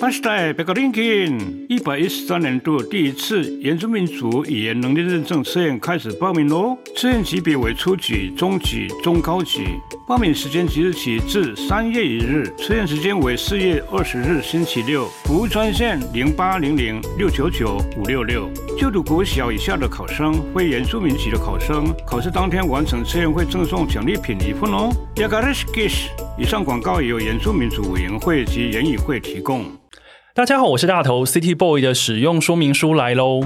h 时代别个林肯一百一十三年度第一次原住民族语言能力认证测验开始报名喽！测验级别为初级、中级、中高级。报名时间即日起至三月一日，测验时间为四月二十日星期六。服务专线零八零零六九九五六六。就读国小以下的考生，非原住民籍的考生，考试当天完成测验会赠送奖励品一份哦。以上广告由原住民族委员会及原语会提供。大家好，我是大头，City Boy 的使用说明书来喽。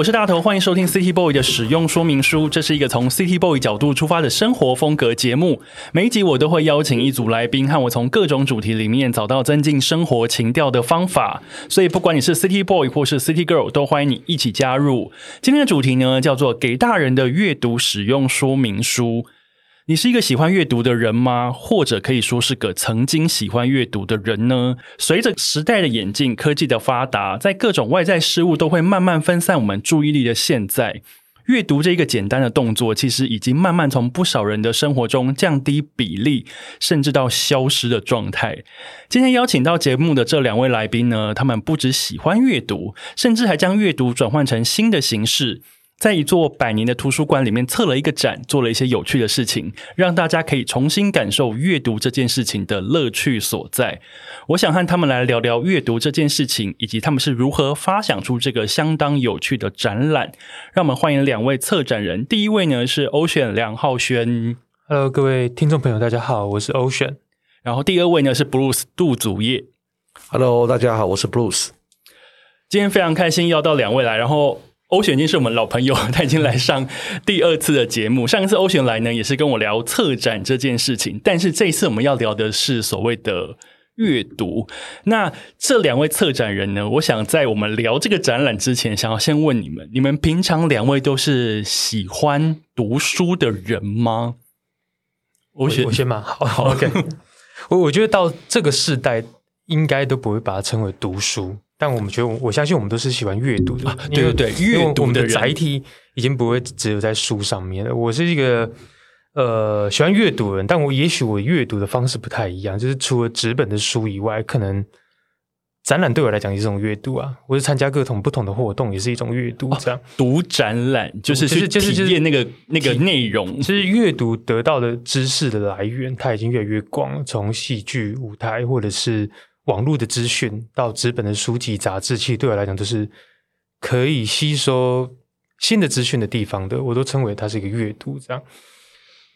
我是大头，欢迎收听 City Boy 的使用说明书。这是一个从 City Boy 角度出发的生活风格节目。每一集我都会邀请一组来宾，和我从各种主题里面找到增进生活情调的方法。所以，不管你是 City Boy 或是 City Girl，都欢迎你一起加入。今天的主题呢，叫做“给大人的阅读使用说明书”。你是一个喜欢阅读的人吗？或者可以说是个曾经喜欢阅读的人呢？随着时代的演进，科技的发达，在各种外在事物都会慢慢分散我们注意力的现在，阅读这一个简单的动作，其实已经慢慢从不少人的生活中降低比例，甚至到消失的状态。今天邀请到节目的这两位来宾呢，他们不只喜欢阅读，甚至还将阅读转换成新的形式。在一座百年的图书馆里面测了一个展，做了一些有趣的事情，让大家可以重新感受阅读这件事情的乐趣所在。我想和他们来聊聊阅读这件事情，以及他们是如何发想出这个相当有趣的展览。让我们欢迎两位策展人。第一位呢是 Ocean 梁浩轩，Hello，各位听众朋友，大家好，我是 Ocean。然后第二位呢是 Bruce 杜祖业，Hello，大家好，我是 Bruce。今天非常开心要到两位来，然后。欧选已经是我们老朋友，他已经来上第二次的节目。上一次欧选来呢，也是跟我聊策展这件事情。但是这一次我们要聊的是所谓的阅读。那这两位策展人呢，我想在我们聊这个展览之前，想要先问你们：你们平常两位都是喜欢读书的人吗？我选我先嘛，好，OK。我我觉得到这个时代，应该都不会把它称为读书。但我们觉得，我相信我们都是喜欢阅读的。对对对，阅读的载体已经不会只有在书上面了。我是一个呃喜欢阅读的人，但我也许我阅读的方式不太一样。就是除了纸本的书以外，可能展览对我来讲也是一种阅读啊。我是参加各种不同的活动，也是一种阅读。这样读展览就是就是体验那个那个内容。就是阅读得到的知识的来源，它已经越来越广，从戏剧、舞台或者是。网络的资讯到纸本的书籍、杂志，其实对我来讲都是可以吸收新的资讯的地方的。我都称为它是一个阅读这样。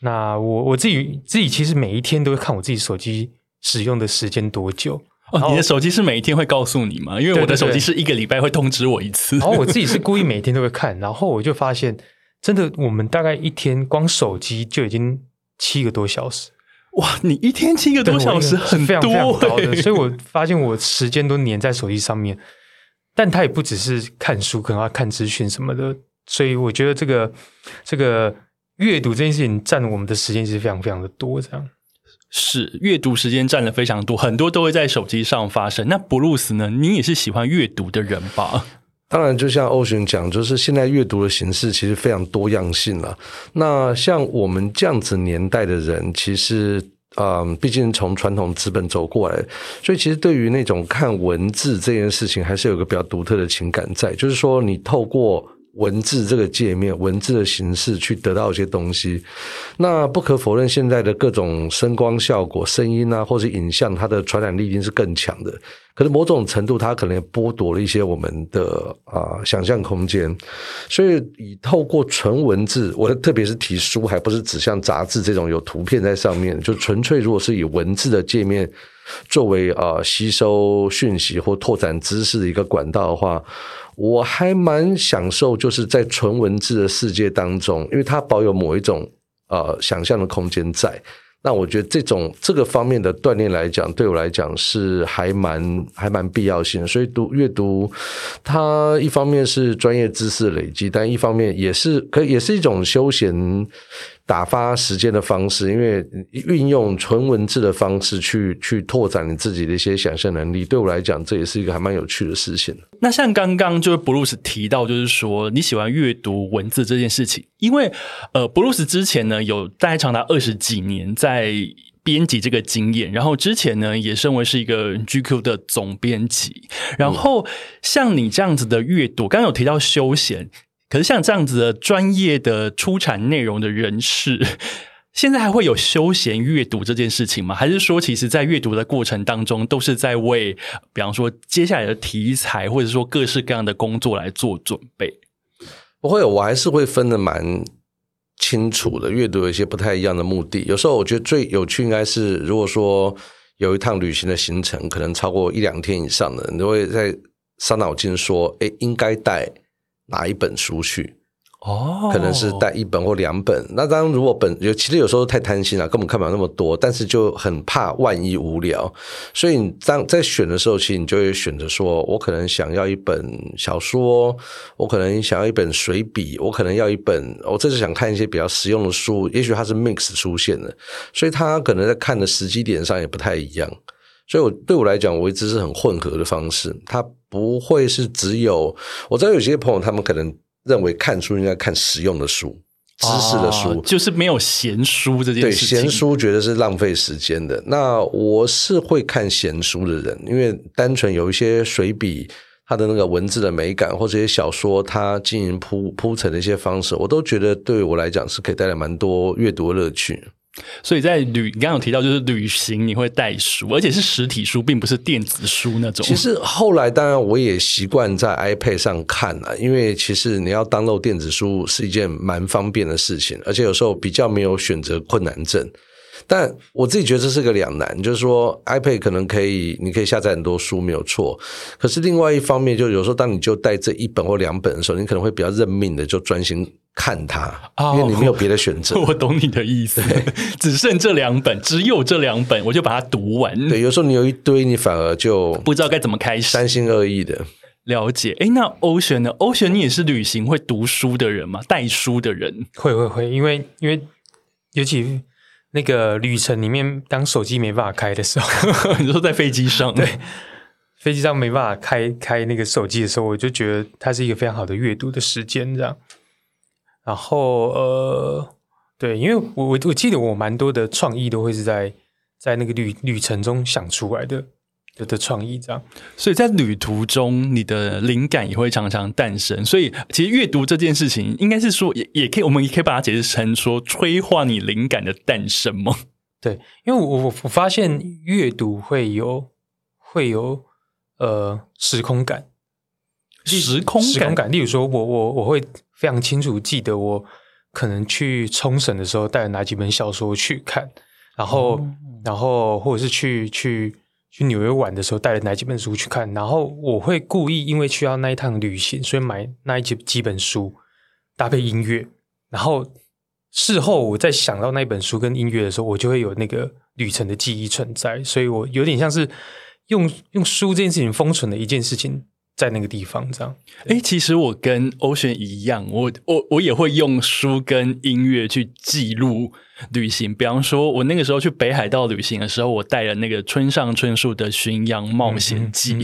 那我我自己自己其实每一天都会看我自己手机使用的时间多久。哦，你的手机是每一天会告诉你吗？因为我的手机是一个礼拜会通知我一次。然后我自己是故意每天都会看，然后我就发现，真的我们大概一天光手机就已经七个多小时。哇，你一天七个多小时，很非常非常高的，所以我发现我时间都粘在手机上面。但他也不只是看书，可能要看资讯什么的，所以我觉得这个这个阅读这件事情占我们的时间其实非常非常的多。这样是阅读时间占了非常多，很多都会在手机上发生。那布鲁斯呢？你也是喜欢阅读的人吧？当然，就像欧璇讲，就是现在阅读的形式其实非常多样性了。那像我们这样子年代的人，其实，嗯，毕竟从传统资本走过来，所以其实对于那种看文字这件事情，还是有个比较独特的情感在。就是说，你透过。文字这个界面，文字的形式去得到一些东西，那不可否认，现在的各种声光效果、声音啊，或者影像，它的传染力一定是更强的。可是某种程度，它可能剥夺了一些我们的啊想象空间。所以，以透过纯文字，我特别是提书，还不是指像杂志这种有图片在上面，就纯粹如果是以文字的界面作为啊吸收讯息或拓展知识的一个管道的话。我还蛮享受，就是在纯文字的世界当中，因为它保有某一种呃想象的空间在。那我觉得这种这个方面的锻炼来讲，对我来讲是还蛮还蛮必要性。所以读阅读，它一方面是专业知识累积，但一方面也是可以也是一种休闲打发时间的方式，因为运用纯文字的方式去去拓展你自己的一些想象能力，对我来讲，这也是一个还蛮有趣的事情。那像刚刚就是布鲁斯提到，就是说你喜欢阅读文字这件事情，因为呃，布鲁斯之前呢有大概长达二十几年在编辑这个经验，然后之前呢也身为是一个 GQ 的总编辑，然后像你这样子的阅读，刚刚有提到休闲。可是像这样子的专业的出产内容的人士，现在还会有休闲阅读这件事情吗？还是说，其实，在阅读的过程当中，都是在为，比方说接下来的题材，或者说各式各样的工作来做准备？不会，我还是会分的蛮清楚的。阅读有一些不太一样的目的，有时候我觉得最有趣应该是，如果说有一趟旅行的行程，可能超过一两天以上的，你都会在伤脑筋说，哎，应该带。拿一本书去哦，可能是带一本或两本。那当然，如果本有其实有时候太贪心了，根本看不了那么多，但是就很怕万一无聊，所以你当在选的时候，其实你就会选择说，我可能想要一本小说，我可能想要一本随笔，我可能要一本，我这次想看一些比较实用的书，也许它是 mix 出现的，所以它可能在看的时机点上也不太一样。所以，我对我来讲，我一直是很混合的方式。它不会是只有我知道有些朋友，他们可能认为看书应该看实用的书、知识的书，就是没有闲书这件事情。对，闲书觉得是浪费时间的。那我是会看闲书的人，因为单纯有一些随笔，它的那个文字的美感，或者一些小说，它经营铺铺陈的一些方式，我都觉得对我来讲是可以带来蛮多阅读乐趣。所以在旅，你刚刚有提到，就是旅行你会带书，而且是实体书，并不是电子书那种。其实后来当然我也习惯在 iPad 上看了，因为其实你要 download 电子书是一件蛮方便的事情，而且有时候比较没有选择困难症。但我自己觉得这是个两难，就是说 iPad 可能可以，你可以下载很多书没有错，可是另外一方面，就有时候当你就带这一本或两本的时候，你可能会比较认命的就专心看它，因为你没有别的选择。我懂你的意思，只剩这两本，只有这两本，我就把它读完。对，有时候你有一堆，你反而就不知道该怎么开始，三心二意的了解。哎，那欧璇呢？欧璇，你也是旅行会读书的人吗？带书的人？会会会，因为因为尤其。那个旅程里面，当手机没办法开的时候，你说在飞机上，对，飞机上没办法开开那个手机的时候，我就觉得它是一个非常好的阅读的时间，这样。然后呃，对，因为我我我记得我蛮多的创意都会是在在那个旅旅程中想出来的。的的创意这样，所以在旅途中，你的灵感也会常常诞生。所以，其实阅读这件事情，应该是说，也也可以，我们也可以把它解释成说，催化你灵感的诞生吗？对，因为我我我发现阅读会有会有呃时空感，时空时空感。例如说，我我我会非常清楚记得我可能去冲绳的时候带了哪几本小说去看，然后然后或者是去去。去纽约玩的时候带了哪几本书去看，然后我会故意因为需要那一趟旅行，所以买那几几本书搭配音乐，然后事后我在想到那本书跟音乐的时候，我就会有那个旅程的记忆存在，所以我有点像是用用书这件事情封存的一件事情。在那个地方，这样。哎，其实我跟欧璇一样，我我我也会用书跟音乐去记录旅行。比方说，我那个时候去北海道旅行的时候，我带了那个村上春树的《巡洋冒险记》。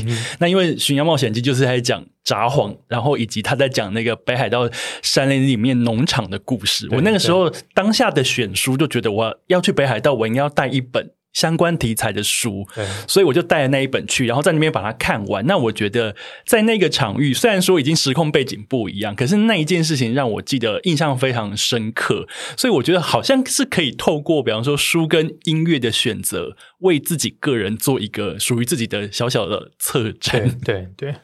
那因为《巡洋冒险记》就是在讲札幌，然后以及他在讲那个北海道山林里面农场的故事。我那个时候当下的选书就觉得，我要去北海道，我应该要带一本。相关题材的书，所以我就带了那一本去，然后在那边把它看完。那我觉得在那个场域，虽然说已经时空背景不一样，可是那一件事情让我记得印象非常深刻。所以我觉得好像是可以透过，比方说书跟音乐的选择，为自己个人做一个属于自己的小小的策展。对对。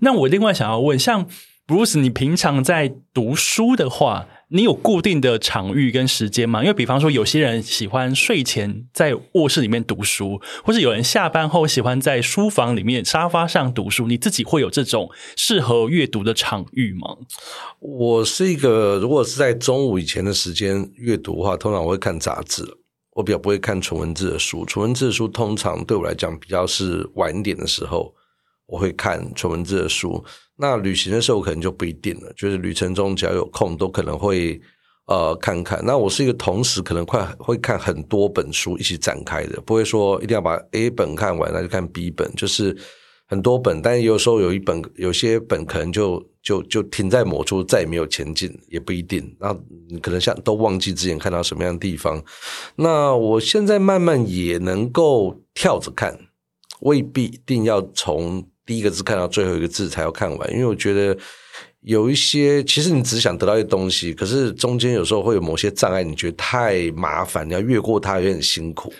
那我另外想要问，像 Bruce，你平常在读书的话？你有固定的场域跟时间吗？因为比方说，有些人喜欢睡前在卧室里面读书，或是有人下班后喜欢在书房里面沙发上读书。你自己会有这种适合阅读的场域吗？我是一个，如果是在中午以前的时间阅读的话，通常我会看杂志，我比较不会看纯文字的书。纯文字的书通常对我来讲比较是晚点的时候，我会看纯文字的书。那旅行的时候可能就不一定了，就是旅程中只要有空，都可能会呃看看。那我是一个同时可能快会看很多本书一起展开的，不会说一定要把 A 本看完，那就看 B 本，就是很多本，但有时候有一本有些本可能就就就停在某处，再也没有前进，也不一定。那你可能像都忘记之前看到什么样的地方。那我现在慢慢也能够跳着看，未必一定要从第一个字看到最后一个字才要看完，因为我觉得有一些其实你只想得到一些东西，可是中间有时候会有某些障碍，你觉得太麻烦，你要越过它有点辛苦。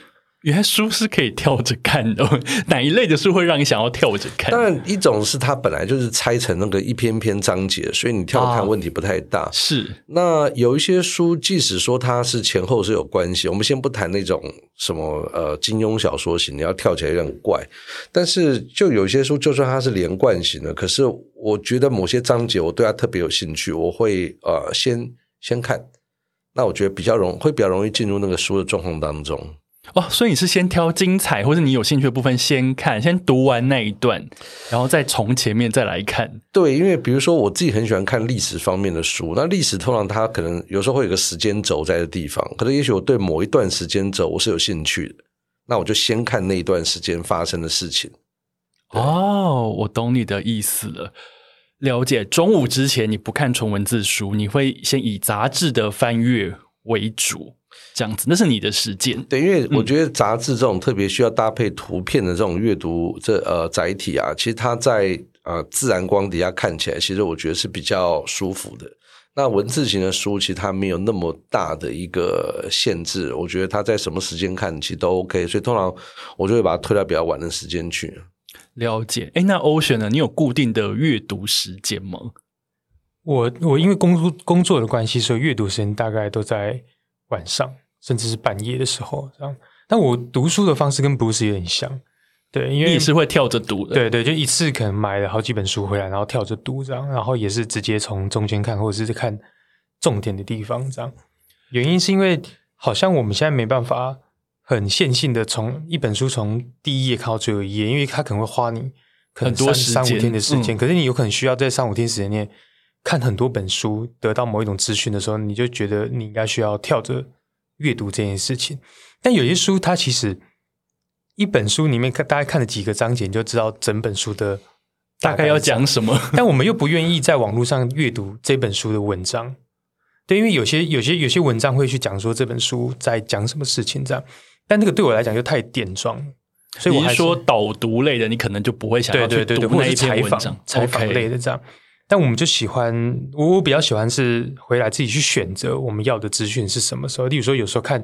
原来书是可以跳着看的，哪一类的书会让你想要跳着看？当然，一种是它本来就是拆成那个一篇篇章节，所以你跳看问题不太大。是那有一些书，即使说它是前后是有关系，我们先不谈那种什么呃金庸小说型，你要跳起来有点怪。但是就有些书，就算它是连贯型的，可是我觉得某些章节我对它特别有兴趣，我会呃先先看。那我觉得比较容会比较容易进入那个书的状况当中。哦，所以你是先挑精彩或者你有兴趣的部分先看，先读完那一段，然后再从前面再来看。对，因为比如说我自己很喜欢看历史方面的书，那历史通常它可能有时候会有个时间轴在的地方，可能也许我对某一段时间轴我是有兴趣的，那我就先看那一段时间发生的事情。哦，我懂你的意思了。了解，中午之前你不看纯文字书，你会先以杂志的翻阅为主。这样子，那是你的时间。对，因为我觉得杂志这种特别需要搭配图片的这种阅读，这呃载体啊，其实它在呃自然光底下看起来，其实我觉得是比较舒服的。那文字型的书，其实它没有那么大的一个限制，我觉得它在什么时间看，其实都 OK。所以通常我就会把它推到比较晚的时间去。了解。哎，那 Ocean 呢？你有固定的阅读时间吗？我我因为工作工作的关系，所以阅读时间大概都在晚上。甚至是半夜的时候，这样。但我读书的方式跟 Bruce 有点像，对，因为也是会跳着读的，对对，就一次可能买了好几本书回来，然后跳着读这样，然后也是直接从中间看，或者是看重点的地方这样。原因是因为好像我们现在没办法很线性的从一本书从第一页看到最后一页，因为它可能会花你很多三五天的时间，可是你有可能需要在三五天时间内看很多本书，得到某一种资讯的时候，你就觉得你应该需要跳着。阅读这件事情，但有些书它其实一本书里面看，大概看了几个章节，你就知道整本书的大概要讲什么。但我们又不愿意在网络上阅读这本书的文章，对，因为有些有些有些文章会去讲说这本书在讲什么事情这样，但那个对我来讲就太点状，所以我还说导读类的，你可能就不会想要去读那一篇文章，采访类的这样。但我们就喜欢，我我比较喜欢是回来自己去选择我们要的资讯是什么时候。例如说，有时候看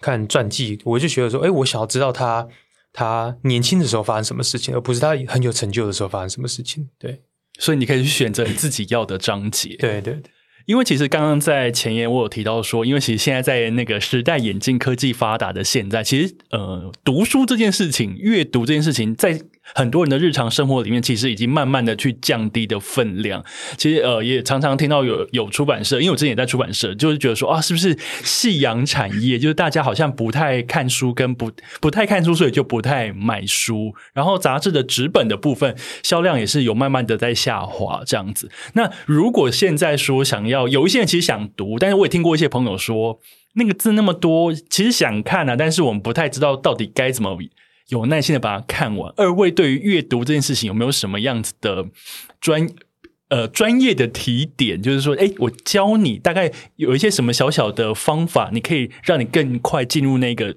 看传记，我就觉得说，哎，我想要知道他他年轻的时候发生什么事情，而不是他很有成就的时候发生什么事情。对，所以你可以去选择你自己要的章节。对对对。因为其实刚刚在前言我有提到说，因为其实现在在那个时代眼镜科技发达的现在，其实呃读书这件事情、阅读这件事情，在很多人的日常生活里面，其实已经慢慢的去降低的分量。其实呃也常常听到有有出版社，因为我之前也在出版社，就是觉得说啊，是不是夕阳产业？就是大家好像不太看书，跟不不太看书，所以就不太买书。然后杂志的纸本的部分销量也是有慢慢的在下滑这样子。那如果现在说想要有一些人其实想读，但是我也听过一些朋友说，那个字那么多，其实想看啊，但是我们不太知道到底该怎么有耐心的把它看完。二位对于阅读这件事情有没有什么样子的专呃专业的提点？就是说，哎，我教你大概有一些什么小小的方法，你可以让你更快进入那个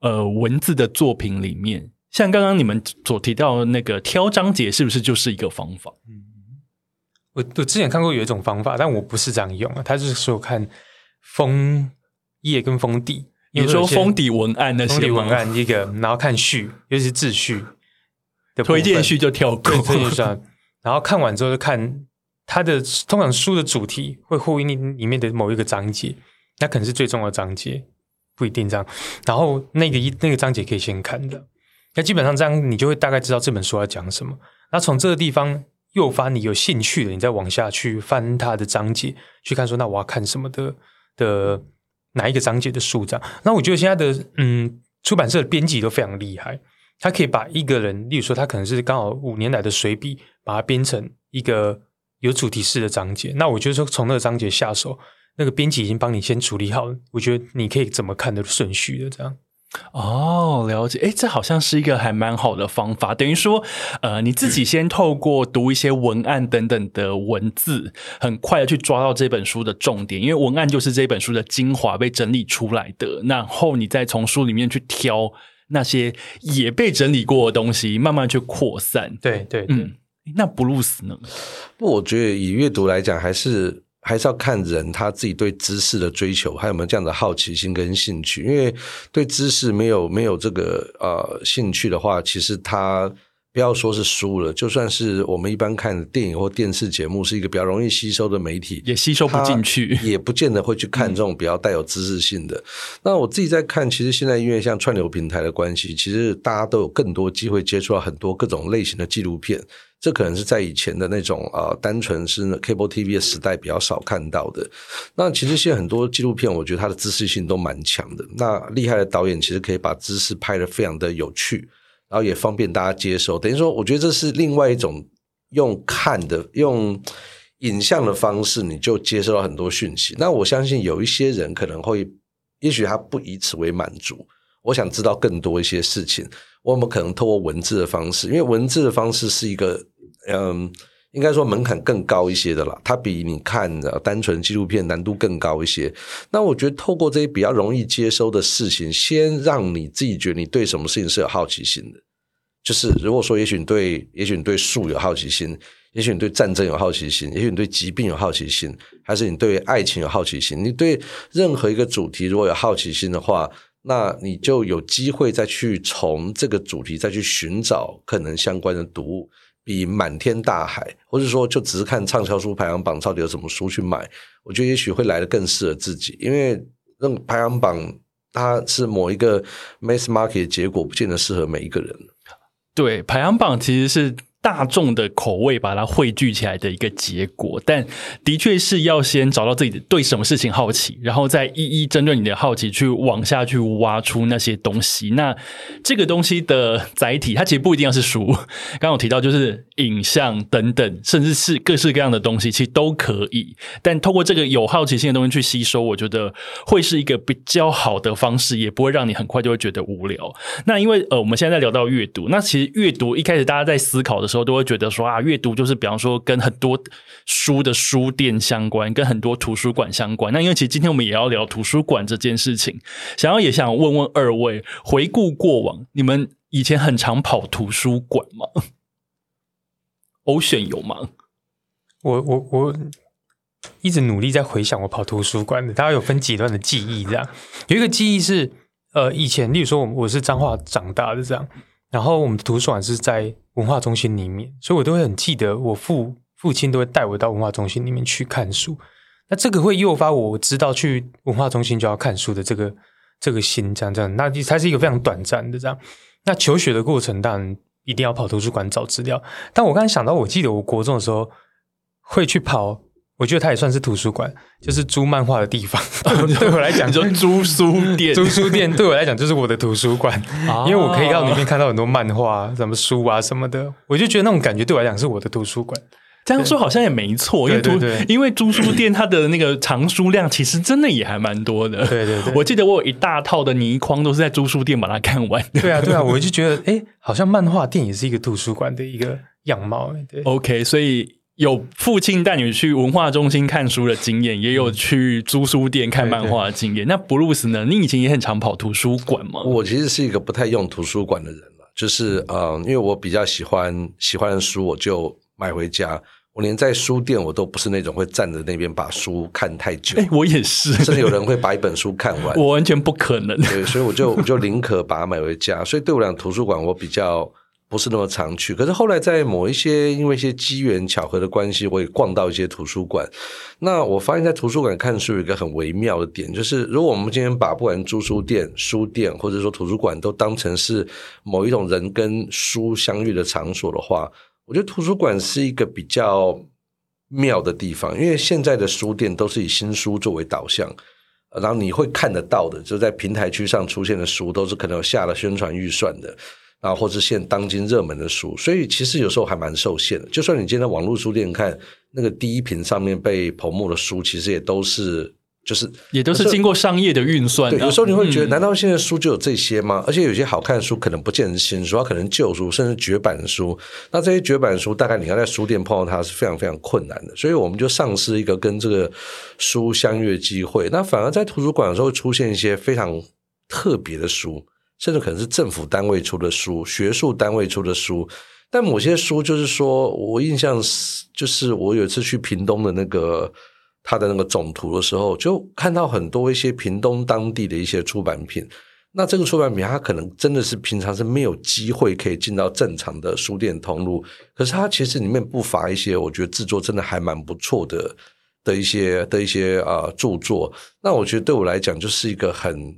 呃文字的作品里面。像刚刚你们所提到的那个挑章节，是不是就是一个方法？嗯。我我之前看过有一种方法，但我不是这样用啊。他是说看封页跟封底，有时候封底文案那些文案一个，然后看序，尤其是自序的推荐序就跳过。然后看完之后就看它的通常书的主题会呼应里面的某一个章节，那可能是最重要的章节，不一定这样。然后那个一那个章节可以先看的，那基本上这样你就会大概知道这本书要讲什么。那从这个地方。诱发你有兴趣的，你再往下去翻它的章节，去看说那我要看什么的的哪一个章节的书章。那我觉得现在的嗯出版社的编辑都非常厉害，他可以把一个人，例如说他可能是刚好五年来的随笔，把它编成一个有主题式的章节。那我觉得说从那个章节下手，那个编辑已经帮你先处理好，我觉得你可以怎么看的顺序的这样。哦，了解。哎，这好像是一个还蛮好的方法。等于说，呃，你自己先透过读一些文案等等的文字，很快的去抓到这本书的重点，因为文案就是这本书的精华被整理出来的。然后你再从书里面去挑那些也被整理过的东西，慢慢去扩散。对对，嗯。那布鲁斯呢？不，我觉得以阅读来讲，还是。还是要看人他自己对知识的追求，还有没有这样的好奇心跟兴趣。因为对知识没有没有这个呃兴趣的话，其实他不要说是书了，就算是我们一般看电影或电视节目，是一个比较容易吸收的媒体，也吸收不进去，也不见得会去看这种比较带有知识性的。那我自己在看，其实现在因为像串流平台的关系，其实大家都有更多机会接触到很多各种类型的纪录片。这可能是在以前的那种啊，单纯是 cable TV 的时代比较少看到的。那其实现在很多纪录片，我觉得它的知识性都蛮强的。那厉害的导演其实可以把知识拍得非常的有趣，然后也方便大家接收。等于说，我觉得这是另外一种用看的、用影像的方式，你就接收到很多讯息。那我相信有一些人可能会，也许他不以此为满足。我想知道更多一些事情，我们可能透过文字的方式，因为文字的方式是一个。嗯，应该说门槛更高一些的啦，它比你看的单纯纪录片难度更高一些。那我觉得透过这些比较容易接收的事情，先让你自己觉得你对什么事情是有好奇心的。就是如果说，也许你对，也许你对树有好奇心，也许你对战争有好奇心，也许你对疾病有好奇心，还是你对爱情有好奇心？你对任何一个主题如果有好奇心的话，那你就有机会再去从这个主题再去寻找可能相关的读物。比满天大海，或者说就只是看畅销书排行榜，到底有什么书去买？我觉得也许会来的更适合自己，因为那排行榜它是某一个 mass market 的结果，不见得适合每一个人。对，排行榜其实是。大众的口味把它汇聚起来的一个结果，但的确是要先找到自己对什么事情好奇，然后再一一针对你的好奇去往下去挖出那些东西。那这个东西的载体，它其实不一定要是书。刚刚有提到，就是影像等等，甚至是各式各样的东西，其实都可以。但透过这个有好奇心的东西去吸收，我觉得会是一个比较好的方式，也不会让你很快就会觉得无聊。那因为呃，我们现在在聊到阅读，那其实阅读一开始大家在思考的时都会觉得说啊，阅读就是比方说跟很多书的书店相关，跟很多图书馆相关。那因为其实今天我们也要聊图书馆这件事情，想要也想问问二位，回顾过往，你们以前很常跑图书馆吗？欧选有吗？我我我一直努力在回想我跑图书馆的，大家有分几段的记忆，这样有一个记忆是呃，以前例如说我我是彰化长大的这样。然后我们的图书馆是在文化中心里面，所以我都会很记得，我父父亲都会带我到文化中心里面去看书。那这个会诱发我知道去文化中心就要看书的这个这个心，这样这样。那它是一个非常短暂的这样。那求学的过程当然一定要跑图书馆找资料。但我刚才想到，我记得我国中的时候会去跑。我觉得它也算是图书馆，就是租漫画的地方。对我来讲，就租书店，租书店对我来讲就是我的图书馆，因为我可以到里面看到很多漫画、什么书啊什么的。我就觉得那种感觉对我来讲是我的图书馆。这样说好像也没错，因为图，因为租书店它的那个藏书量其实真的也还蛮多的。对对对，我记得我有一大套的泥框都是在租书店把它看完。对啊对啊，我就觉得哎，好像漫画店也是一个图书馆的一个样貌。对，OK，所以。有父亲带你去文化中心看书的经验，也有去租书店看漫画的经验。那布鲁斯呢？你以前也很常跑图书馆吗？我其实是一个不太用图书馆的人了，就是呃，因为我比较喜欢喜欢的书，我就买回家。我连在书店，我都不是那种会站在那边把书看太久。哎，我也是，甚至有人会把一本书看完，我完全不可能。对，所以我就我就宁可把它买回家。所以对我来讲，图书馆我比较。不是那么常去，可是后来在某一些因为一些机缘巧合的关系，我也逛到一些图书馆。那我发现，在图书馆看书有一个很微妙的点，就是如果我们今天把不管租书店、书店或者说图书馆都当成是某一种人跟书相遇的场所的话，我觉得图书馆是一个比较妙的地方，因为现在的书店都是以新书作为导向，然后你会看得到的，就在平台区上出现的书，都是可能有下了宣传预算的。啊，或是现当今热门的书，所以其实有时候还蛮受限的。就算你今天网络书店看那个第一屏上面被捧墨的书，其实也都是就是也都是经过商业的运算的。对，有时候你会觉得，嗯难道现在书就有这些吗？而且有些好看的书可能不见得新书，它可能旧书，甚至绝版的书。那这些绝版书，大概你要在书店碰到它是非常非常困难的。所以我们就丧失一个跟这个书相遇的机会。那反而在图书馆的时候，会出现一些非常特别的书，甚至可能是政府单位出的书、学术单位出的书。但某些书就是说，我印象是，就是我有一次去屏东的那个他的那个总图的时候，就看到很多一些屏东当地的一些出版品。那这个出版品，它可能真的是平常是没有机会可以进到正常的书店通路，可是它其实里面不乏一些我觉得制作真的还蛮不错的的一些的一些啊、著作。那我觉得对我来讲，就是一个很，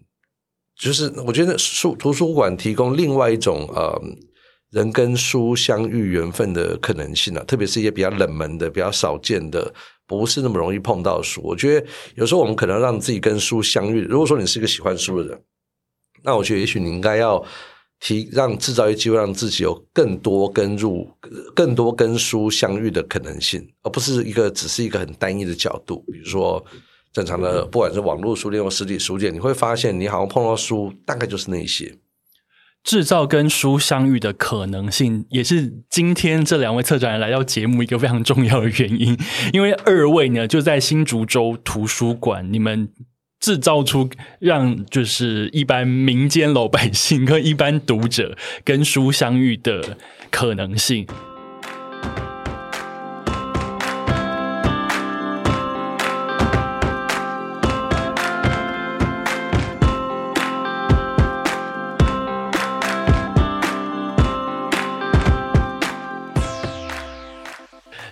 就是我觉得书图书馆提供另外一种呃人跟书相遇缘分的可能性啊，特别是一些比较冷门的、比较少见的。不是那么容易碰到书，我觉得有时候我们可能让自己跟书相遇。如果说你是一个喜欢书的人，那我觉得也许你应该要提让制造一个机会，让自己有更多跟入、更多跟书相遇的可能性，而不是一个只是一个很单一的角度。比如说正常的，不管是网络书店或实体书店，你会发现你好像碰到书，大概就是那些。制造跟书相遇的可能性，也是今天这两位策展人来到节目一个非常重要的原因。因为二位呢就在新竹州图书馆，你们制造出让就是一般民间老百姓跟一般读者跟书相遇的可能性。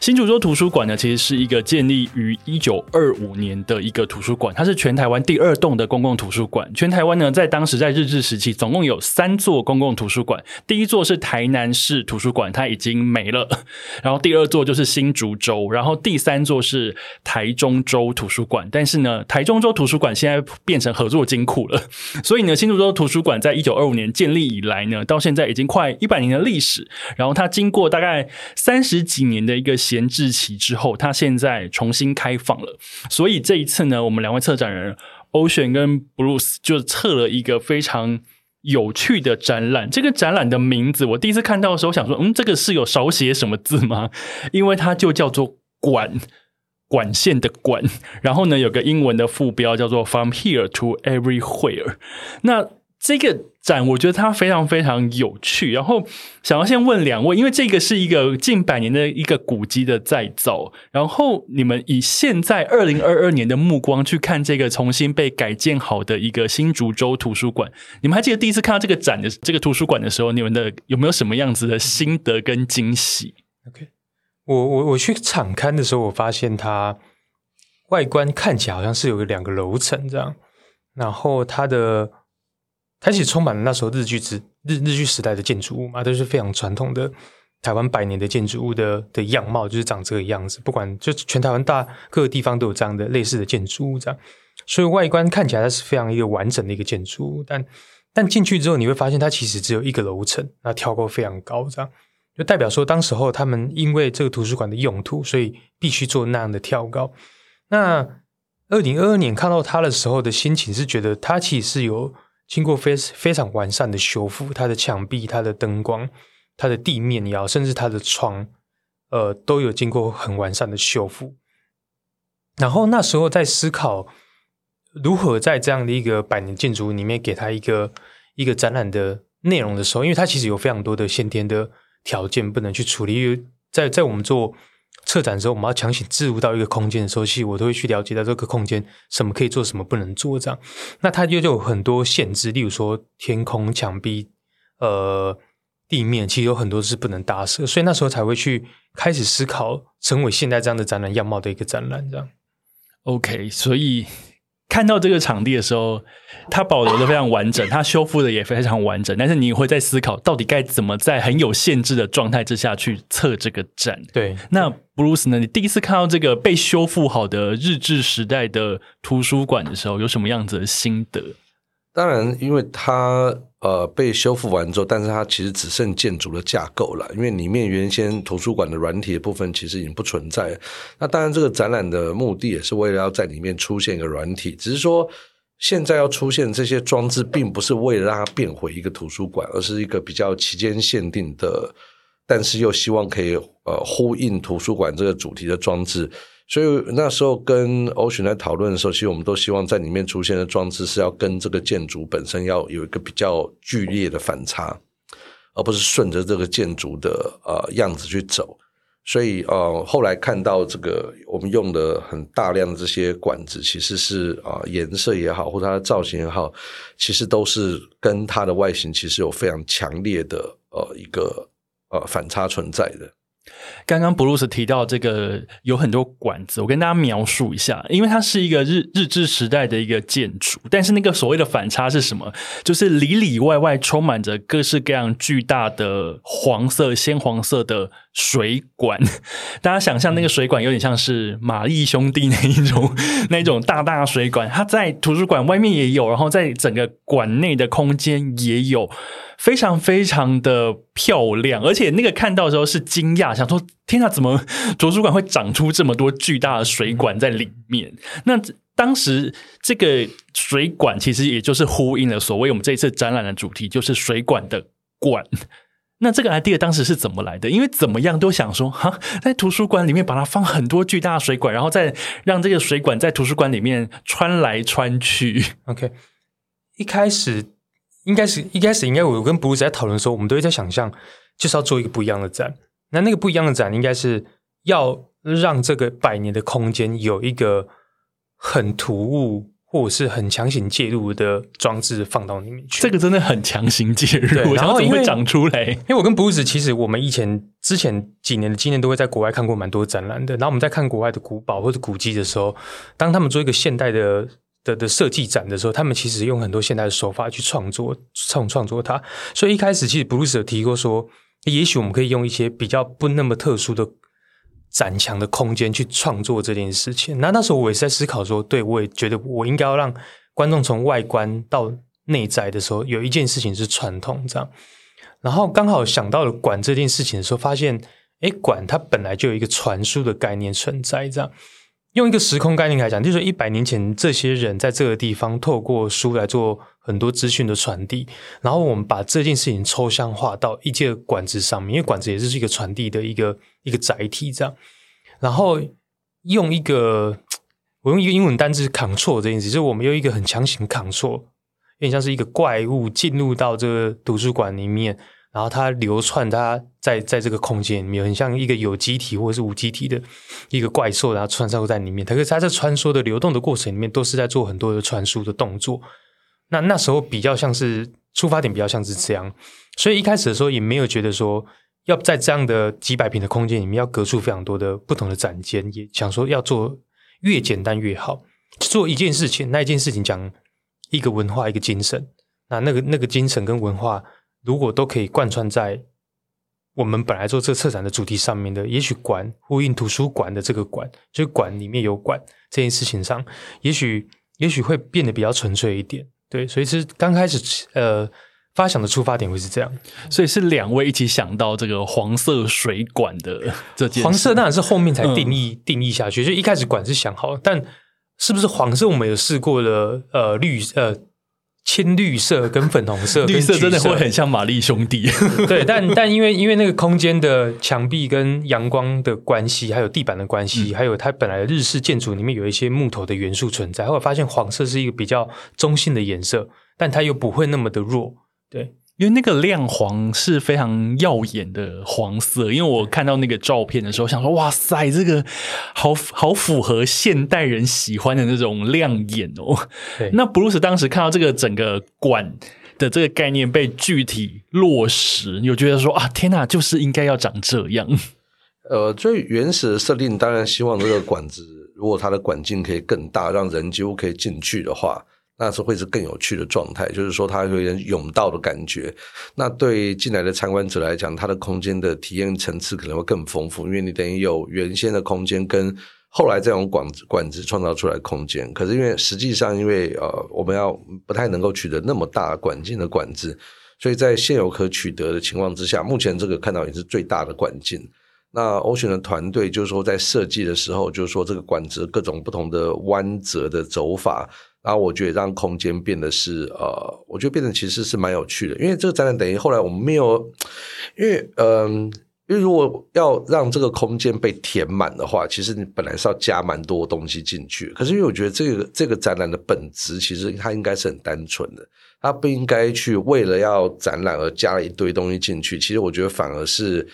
新竹州图书馆呢，其实是一个建立于一九二五年的一个图书馆，它是全台湾第二栋的公共图书馆。全台湾呢，在当时在日治时期，总共有三座公共图书馆，第一座是台南市图书馆，它已经没了，然后第二座就是新竹州，然后第三座是台中州图书馆。但是呢，台中州图书馆现在变成合作金库了，所以呢，新竹州图书馆在一九二五年建立以来呢，到现在已经快一百年的历史。然后它经过大概三十几年的一个闲置期之后，它现在重新开放了。所以这一次呢，我们两位策展人 Ocean 跟 Bruce 就策了一个非常有趣的展览。这个展览的名字，我第一次看到的时候想说，嗯，这个是有少写什么字吗？因为它就叫做“管”。管线的管，然后呢，有个英文的副标叫做 “From Here to Everywhere”。那这个展我觉得它非常非常有趣，然后想要先问两位，因为这个是一个近百年的一个古迹的再造，然后你们以现在二零二二年的目光去看这个重新被改建好的一个新竹州图书馆，你们还记得第一次看到这个展的这个图书馆的时候，你们的有没有什么样子的心得跟惊喜？OK，我我我去场刊的时候，我发现它外观看起来好像是有个两个楼层这样，然后它的它其实充满了那时候日据时日日据时代的建筑物嘛，都是非常传统的台湾百年的建筑物的的样貌，就是长这个样子。不管就全台湾大各个地方都有这样的类似的建筑物这样，所以外观看起来它是非常一个完整的一个建筑物，但但进去之后你会发现它其实只有一个楼层，那挑高非常高这样。就代表说，当时候他们因为这个图书馆的用途，所以必须做那样的跳高。那二零二二年看到它的时候的心情是觉得它其实是有经过非非常完善的修复，它的墙壁、它的灯光、它的地面也好，甚至它的窗，呃，都有经过很完善的修复。然后那时候在思考如何在这样的一个百年建筑里面给它一个一个展览的内容的时候，因为它其实有非常多的先天的条件不能去处理。因为在在我们做策展的时候，我们要强行置入到一个空间的时候，其实我都会去了解到这个空间什么可以做，什么不能做。这样，那它就就有很多限制，例如说天空、墙壁、呃地面，其实有很多是不能搭设，所以那时候才会去开始思考成为现在这样的展览样貌的一个展览。这样 OK，所以看到这个场地的时候，它保留的非常完整，它修复的也非常完整。但是你会在思考，到底该怎么在很有限制的状态之下去测这个展？对，那 Bruce 呢？你第一次看到这个被修复好的日治时代的图书馆的时候，有什么样子的心得？当然，因为它呃被修复完之后，但是它其实只剩建筑的架构了，因为里面原先图书馆的软体的部分其实已经不存在。那当然，这个展览的目的也是为了要在里面出现一个软体，只是说现在要出现这些装置，并不是为了让它变回一个图书馆，而是一个比较期间限定的，但是又希望可以呃呼应图书馆这个主题的装置。所以那时候跟欧巡来讨论的时候，其实我们都希望在里面出现的装置是要跟这个建筑本身要有一个比较剧烈的反差，而不是顺着这个建筑的呃样子去走。所以呃后来看到这个我们用的很大量的这些管子，其实是啊颜色也好，或者它的造型也好，其实都是跟它的外形其实有非常强烈的呃一个呃反差存在的。刚刚布鲁斯提到这个有很多管子，我跟大家描述一下，因为它是一个日日治时代的一个建筑，但是那个所谓的反差是什么？就是里里外外充满着各式各样巨大的黄色、鲜黄色的水管。大家想象那个水管有点像是玛丽兄弟那一种那一种大大水管，它在图书馆外面也有，然后在整个馆内的空间也有。非常非常的漂亮，而且那个看到的时候是惊讶，想说天哪，怎么图书馆会长出这么多巨大的水管在里面？那当时这个水管其实也就是呼应了所谓我们这一次展览的主题，就是水管的管。那这个 idea 当时是怎么来的？因为怎么样都想说，哈，在图书馆里面把它放很多巨大的水管，然后再让这个水管在图书馆里面穿来穿去。OK，一开始。应该是一开始，应该我跟布鲁斯在讨论的时候，我们都会在想象，就是要做一个不一样的展。那那个不一样的展，应该是要让这个百年的空间有一个很突兀或者是很强行介入的装置放到里面去。这个真的很强行介入，然后怎么会长出来？因为我跟布鲁斯其实我们以前之前几年的经验都会在国外看过蛮多展览的。然后我们在看国外的古堡或者古迹的时候，当他们做一个现代的。的的设计展的时候，他们其实用很多现代的手法去创作创创作它。所以一开始其实布鲁斯有提过说，也许我们可以用一些比较不那么特殊的展墙的空间去创作这件事情。那那时候我也是在思考说，对我也觉得我应该要让观众从外观到内在的时候，有一件事情是传统这样。然后刚好想到了管这件事情的时候，发现，哎，管它本来就有一个传输的概念存在这样。用一个时空概念来讲，就是一百年前，这些人在这个地方透过书来做很多资讯的传递，然后我们把这件事情抽象化到一件管子上面，因为管子也是一个传递的一个一个载体，这样。然后用一个我用一个英文单字 “control” 这件事，就是我们用一个很强行 “control”，有点像是一个怪物进入到这个图书馆里面。然后它流窜，它在在这个空间里面，很像一个有机体或者是无机体的一个怪兽，然后穿梭在里面。可是它在穿梭的流动的过程里面，都是在做很多的传输的动作。那那时候比较像是出发点，比较像是这样。所以一开始的时候也没有觉得说要在这样的几百平的空间里面要隔出非常多的不同的展间，也想说要做越简单越好，做一件事情，那一件事情讲一个文化，一个精神。那那个那个精神跟文化。如果都可以贯穿在我们本来做这个策展的主题上面的，也许馆呼应图书馆的这个馆，就馆里面有馆这件事情上，也许也许会变得比较纯粹一点。对，所以是刚开始呃发想的出发点会是这样，所以是两位一起想到这个黄色水管的这件。黄色当然是后面才定义定义下去，就一开始管是想好，但是不是黄色我们有试过了？呃，绿呃。青绿色跟粉红 色，绿色真的会很像玛丽兄弟。对，但但因为因为那个空间的墙壁跟阳光的关系，还有地板的关系，还有它本来的日式建筑里面有一些木头的元素存在，后来发现黄色是一个比较中性的颜色，但它又不会那么的弱。对。因为那个亮黄是非常耀眼的黄色，因为我看到那个照片的时候，想说哇塞，这个好好符合现代人喜欢的那种亮眼哦。那布鲁斯当时看到这个整个馆的这个概念被具体落实，有觉得说啊，天哪，就是应该要长这样。呃，最原始的设定当然希望这个管子，如果它的管径可以更大，让人几乎可以进去的话。那是会是更有趣的状态，就是说它有点甬道的感觉。那对进来的参观者来讲，它的空间的体验层次可能会更丰富，因为你等于有原先的空间跟后来这种管管子创造出来空间。可是因为实际上，因为呃，我们要不太能够取得那么大管径的管子，所以在现有可取得的情况之下，目前这个看到也是最大的管径。那欧选的团队就是说，在设计的时候，就是说这个管子各种不同的弯折的走法，然后我觉得让空间变得是呃，我觉得变得其实是蛮有趣的。因为这个展览等于后来我们没有，因为嗯。因为如果要让这个空间被填满的话，其实你本来是要加蛮多东西进去。可是因为我觉得这个这个展览的本质，其实它应该是很单纯的，它不应该去为了要展览而加一堆东西进去。其实我觉得反而是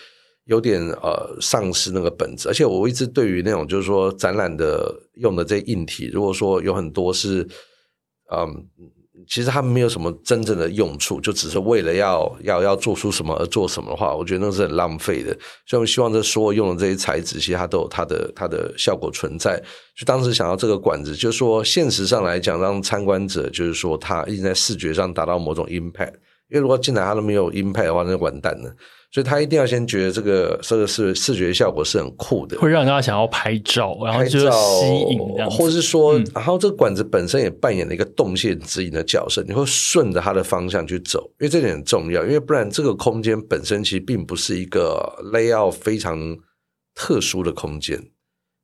有点呃丧失那个本质。而且我一直对于那种就是说展览的用的这硬体，如果说有很多是嗯。其实他们没有什么真正的用处，就只是为了要要要做出什么而做什么的话，我觉得那是很浪费的。所以，我希望这所有用的这些材质，其实它都有它的它的效果存在。就当时想要这个管子，就是说现实上来讲，让参观者就是说他一直在视觉上达到某种 impact。因为如果进来他都没有 impact 的话，那就完蛋了。所以他一定要先觉得这个这个是视觉效果是很酷的，会让大家想要拍照，然后就吸引这样，或者是说，然后这个管子本身也扮演了一个动线指引的角色，你会顺着它的方向去走，因为这点很重要，因为不然这个空间本身其实并不是一个 layout 非常特殊的空间，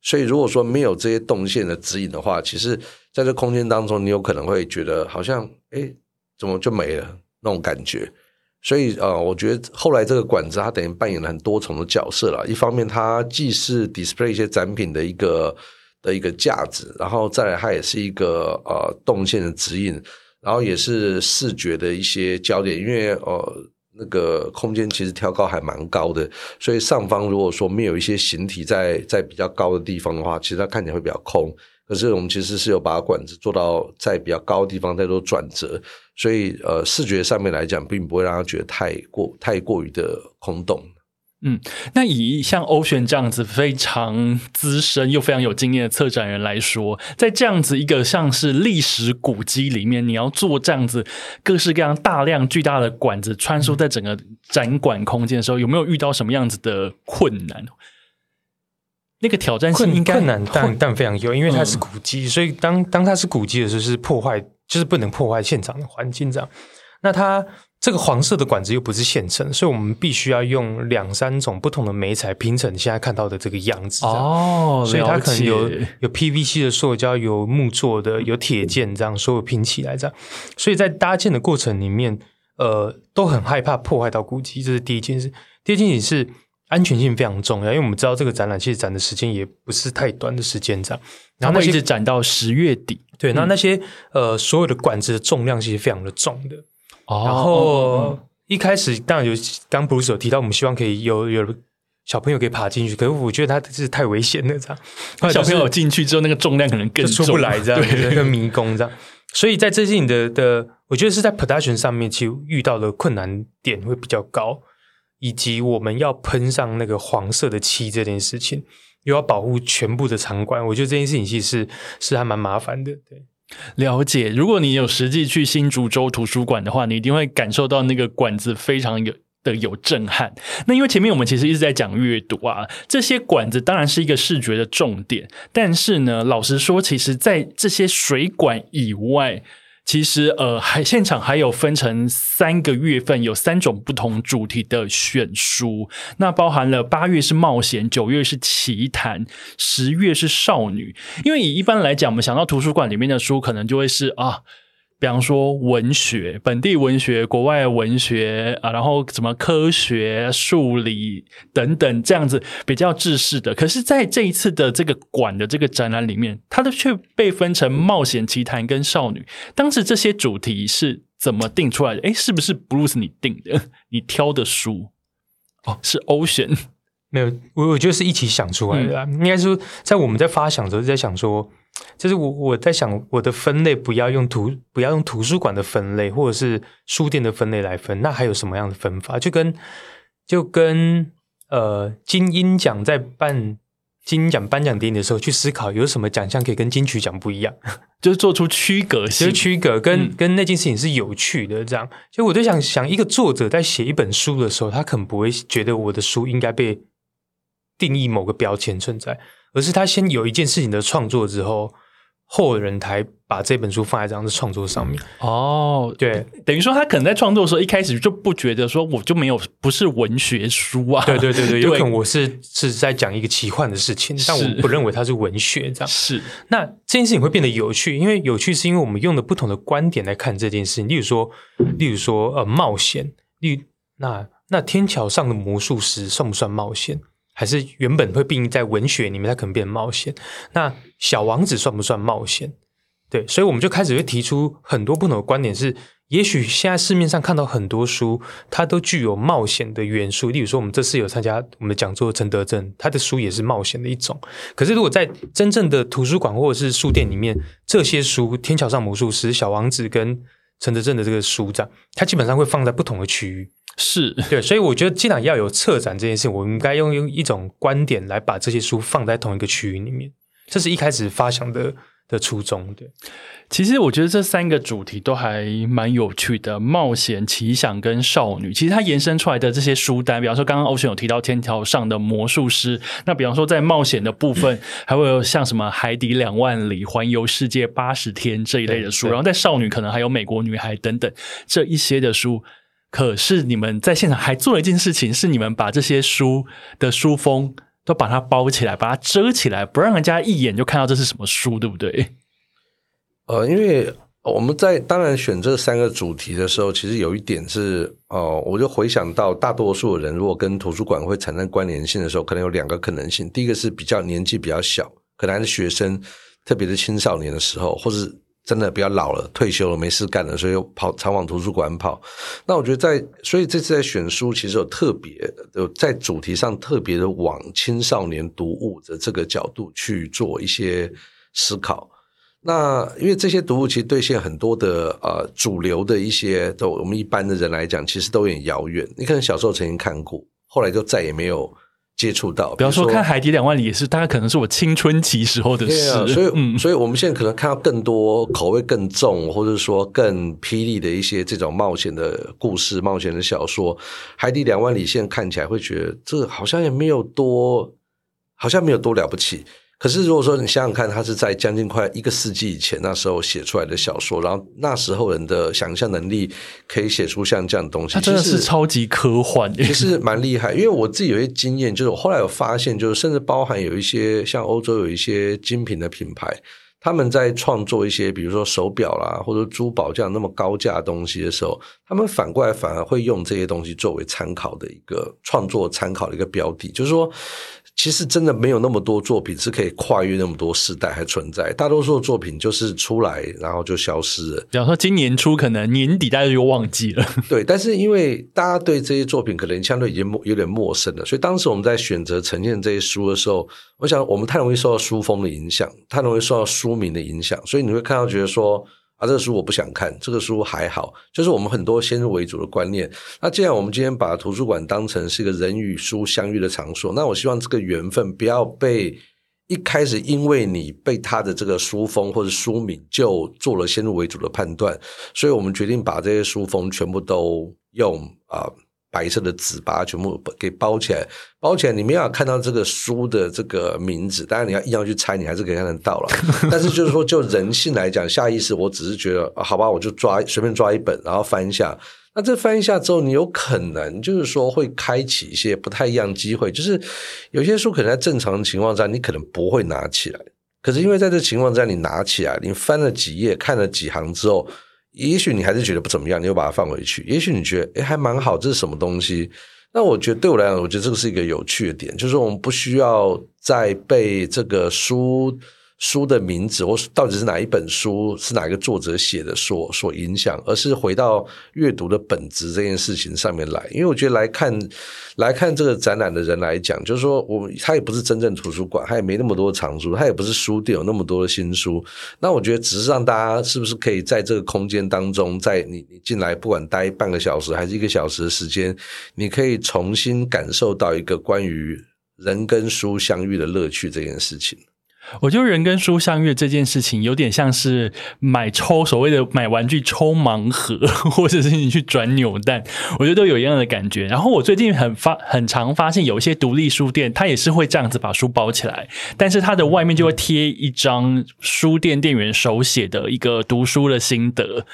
所以如果说没有这些动线的指引的话，其实在这空间当中，你有可能会觉得好像哎，怎么就没了那种感觉。所以呃，我觉得后来这个管子它等于扮演了很多重的角色了。一方面，它既是 display 一些展品的一个的一个价值，然后再来它也是一个呃动线的指引，然后也是视觉的一些焦点。因为呃那个空间其实挑高还蛮高的，所以上方如果说没有一些形体在在比较高的地方的话，其实它看起来会比较空。可是我们其实是有把管子做到在比较高的地方再做转折，所以呃视觉上面来讲，并不会让他觉得太过太过于的空洞。嗯，那以像欧旋这样子非常资深又非常有经验的策展人来说，在这样子一个像是历史古迹里面，你要做这样子各式各样大量巨大的管子穿梭在整个展馆空间的时候，有没有遇到什么样子的困难？那个挑战性应该困难，但但非常有，因为它是古迹，所以当当它是古迹的时候，是破坏，就是不能破坏现场的环境这样。那它这个黄色的管子又不是现成，所以我们必须要用两三种不同的媒材拼成现在看到的这个样子哦。所以它可能有有 PVC 的塑胶，有木做的，有铁件这样，所有拼起来这样。所以在搭建的过程里面，呃，都很害怕破坏到古迹，这是第一件事。第二件事是。安全性非常重要，因为我们知道这个展览其实展的时间也不是太短的时间，这样，然后一直展到十月底。对，那那些呃所有的管子的重量其实非常的重的。哦。然后一开始当然有刚布鲁斯有提到，我们希望可以有有小朋友可以爬进去，可是我觉得他是太危险了，这样。小朋友进去之后，那个重量可能更出不来，这样一个迷宫这样。所以在这些的的，我觉得是在 production 上面，其实遇到的困难点会比较高。以及我们要喷上那个黄色的漆这件事情，又要保护全部的场馆，我觉得这件事情其实是是还蛮麻烦的。对，了解。如果你有实际去新竹州图书馆的话，你一定会感受到那个馆子非常有的有震撼。那因为前面我们其实一直在讲阅读啊，这些馆子当然是一个视觉的重点，但是呢，老实说，其实在这些水管以外。其实，呃，还现场还有分成三个月份，有三种不同主题的选书，那包含了八月是冒险，九月是奇谈，十月是少女。因为以一般来讲，我们想到图书馆里面的书，可能就会是啊。比方说文学，本地文学、国外文学啊，然后什么科学、数理等等这样子比较制式的。可是，在这一次的这个馆的这个展览里面，它的却被分成冒险、奇谈跟少女。当时这些主题是怎么定出来的？哎，是不是 Bruce 你定的？你挑的书哦，是 Ocean 没有？我我觉得是一起想出来的。应该说，在我们在发想的时候，在想说。就是我我在想，我的分类不要用图，不要用图书馆的分类，或者是书店的分类来分，那还有什么样的分法？就跟就跟呃金鹰奖在办金鹰奖颁奖典礼的时候去思考，有什么奖项可以跟金曲奖不一样，就是做出区隔性，就是区隔跟跟那件事情是有趣的。这样，就我就想想，一个作者在写一本书的时候，他可能不会觉得我的书应该被。定义某个标签存在，而是他先有一件事情的创作之后。后人才把这本书放在这样的创作上面。哦，对，等于说他可能在创作的时候一开始就不觉得说我就没有不是文学书啊。对对对对，有可能我是是在讲一个奇幻的事情，但我不认为它是文学这样。是，那这件事情会变得有趣，因为有趣是因为我们用的不同的观点来看这件事情。例如说，例如说呃冒险，例那那天桥上的魔术师算不算冒险？还是原本会并在文学里面，它可能变冒险。那小王子算不算冒险？对，所以我们就开始会提出很多不同的观点。是，也许现在市面上看到很多书，它都具有冒险的元素。例如说，我们这次有参加我们的讲座，陈德正他的书也是冒险的一种。可是，如果在真正的图书馆或者是书店里面，这些书《天桥上魔术师》《小王子》跟陈德正的这个书展，它基本上会放在不同的区域。是对，所以我觉得既然要有策展这件事，我们应该用用一种观点来把这些书放在同一个区域里面，这是一开始发想的的初衷。对，其实我觉得这三个主题都还蛮有趣的，冒险、奇想跟少女。其实它延伸出来的这些书单，比方说刚刚欧璇有提到《天桥上的魔术师》，那比方说在冒险的部分，还会有像什么《海底两万里》《环游世界八十天》这一类的书，然后在少女可能还有《美国女孩》等等这一些的书。可是你们在现场还做了一件事情，是你们把这些书的书封都把它包起来，把它遮起来，不让人家一眼就看到这是什么书，对不对？呃，因为我们在当然选这三个主题的时候，其实有一点是，哦，我就回想到大多数人如果跟图书馆会产生关联性的时候，可能有两个可能性。第一个是比较年纪比较小，可能还是学生，特别是青少年的时候，或是。真的比较老了，退休了，没事干了，所以又跑常往图书馆跑。那我觉得在，所以这次在选书，其实有特别有在主题上特别的往青少年读物的这个角度去做一些思考。那因为这些读物其实对现很多的呃主流的一些，都我们一般的人来讲，其实都有点遥远。你可能小时候曾经看过，后来就再也没有。接触到，比方说看《海底两万里》也是，大概可能是我青春期时候的事。所以，嗯，所以我们现在可能看到更多口味更重，或者说更霹雳的一些这种冒险的故事、冒险的小说。《海底两万里》现在看起来会觉得，这好像也没有多，好像没有多了不起。可是，如果说你想想看，他是在将近快一个世纪以前那时候写出来的小说，然后那时候人的想象能力可以写出像这样的东西，他真的是超级科幻，其实蛮厉害。因为我自己有一些经验，就是我后来有发现，就是甚至包含有一些像欧洲有一些精品的品牌，他们在创作一些比如说手表啦或者珠宝这样那么高价东西的时候，他们反过来反而会用这些东西作为参考的一个创作参考的一个标的，就是说。其实真的没有那么多作品是可以跨越那么多世代还存在，大多数的作品就是出来然后就消失了。比方说今年初可能年底大家就忘记了。对，但是因为大家对这些作品可能相对已经有点陌生了，所以当时我们在选择呈现这些书的时候，我想我们太容易受到书风的影响，太容易受到书名的影响，所以你会看到觉得说。啊，这个书我不想看，这个书还好，就是我们很多先入为主的观念。那既然我们今天把图书馆当成是一个人与书相遇的场所，那我希望这个缘分不要被一开始因为你被他的这个书封或者书名就做了先入为主的判断，所以我们决定把这些书封全部都用啊。白色的纸把它全部给包起来，包起来你没有看到这个书的这个名字，当然你要硬要去猜，你还是可以看得到了。但是就是说，就人性来讲，下意识我只是觉得，好吧，我就抓随便抓一本，然后翻一下。那这翻一下之后，你有可能就是说会开启一些不太一样机会，就是有些书可能在正常情况下你可能不会拿起来，可是因为在这情况下你拿起来，你翻了几页，看了几行之后。也许你还是觉得不怎么样，你又把它放回去。也许你觉得，哎，还蛮好，这是什么东西？那我觉得对我来讲，我觉得这个是一个有趣的点，就是我们不需要再被这个书。书的名字，或到底是哪一本书，是哪一个作者写的，所所影响，而是回到阅读的本质这件事情上面来。因为我觉得来看来看这个展览的人来讲，就是说，我他也不是真正图书馆，他也没那么多藏书，他也不是书店有那么多的新书。那我觉得，只是让大家是不是可以在这个空间当中，在你你进来，不管待半个小时还是一个小时的时间，你可以重新感受到一个关于人跟书相遇的乐趣这件事情。我觉得人跟书相遇这件事情，有点像是买抽所谓的买玩具抽盲盒，或者是你去转扭蛋，我觉得都有一样的感觉。然后我最近很发很常发现，有一些独立书店，它也是会这样子把书包起来，但是它的外面就会贴一张书店店员手写的一个读书的心得，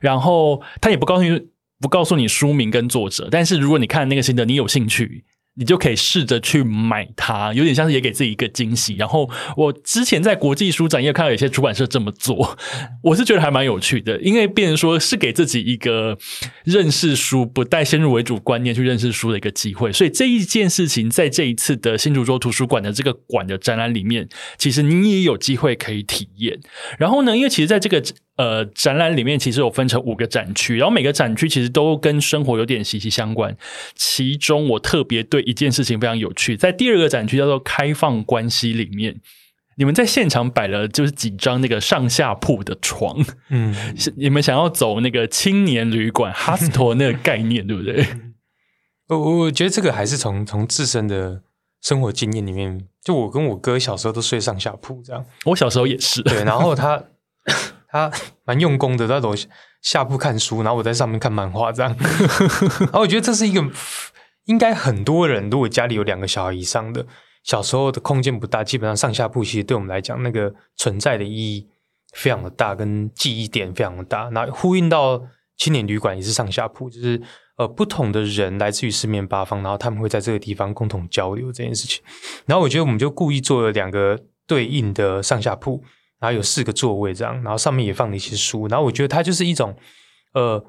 然后他也不告诉你不告诉你书名跟作者，但是如果你看那个心得，你有兴趣。你就可以试着去买它，有点像是也给自己一个惊喜。然后我之前在国际书展也看到有些出版社这么做，我是觉得还蛮有趣的，因为变成说是给自己一个认识书不带先入为主观念去认识书的一个机会。所以这一件事情在这一次的新竹州图书馆的这个馆的展览里面，其实你也有机会可以体验。然后呢，因为其实在这个。呃，展览里面其实有分成五个展区，然后每个展区其实都跟生活有点息息相关。其中我特别对一件事情非常有趣，在第二个展区叫做“开放关系”里面，你们在现场摆了就是几张那个上下铺的床，嗯，你们想要走那个青年旅馆 hostel 那个概念，对不对？我我觉得这个还是从从自身的生活经验里面，就我跟我哥小时候都睡上下铺这样，我小时候也是，对，然后他。他蛮用功的，在楼下铺看书，然后我在上面看漫画，这样。然后我觉得这是一个应该很多人，如果家里有两个小孩以上的，小时候的空间不大，基本上上下铺其实对我们来讲，那个存在的意义非常的大，跟记忆点非常的大。那呼应到青年旅馆也是上下铺，就是呃不同的人来自于四面八方，然后他们会在这个地方共同交流这件事情。然后我觉得我们就故意做了两个对应的上下铺。然后有四个座位这样，然后上面也放了一些书。然后我觉得它就是一种，呃，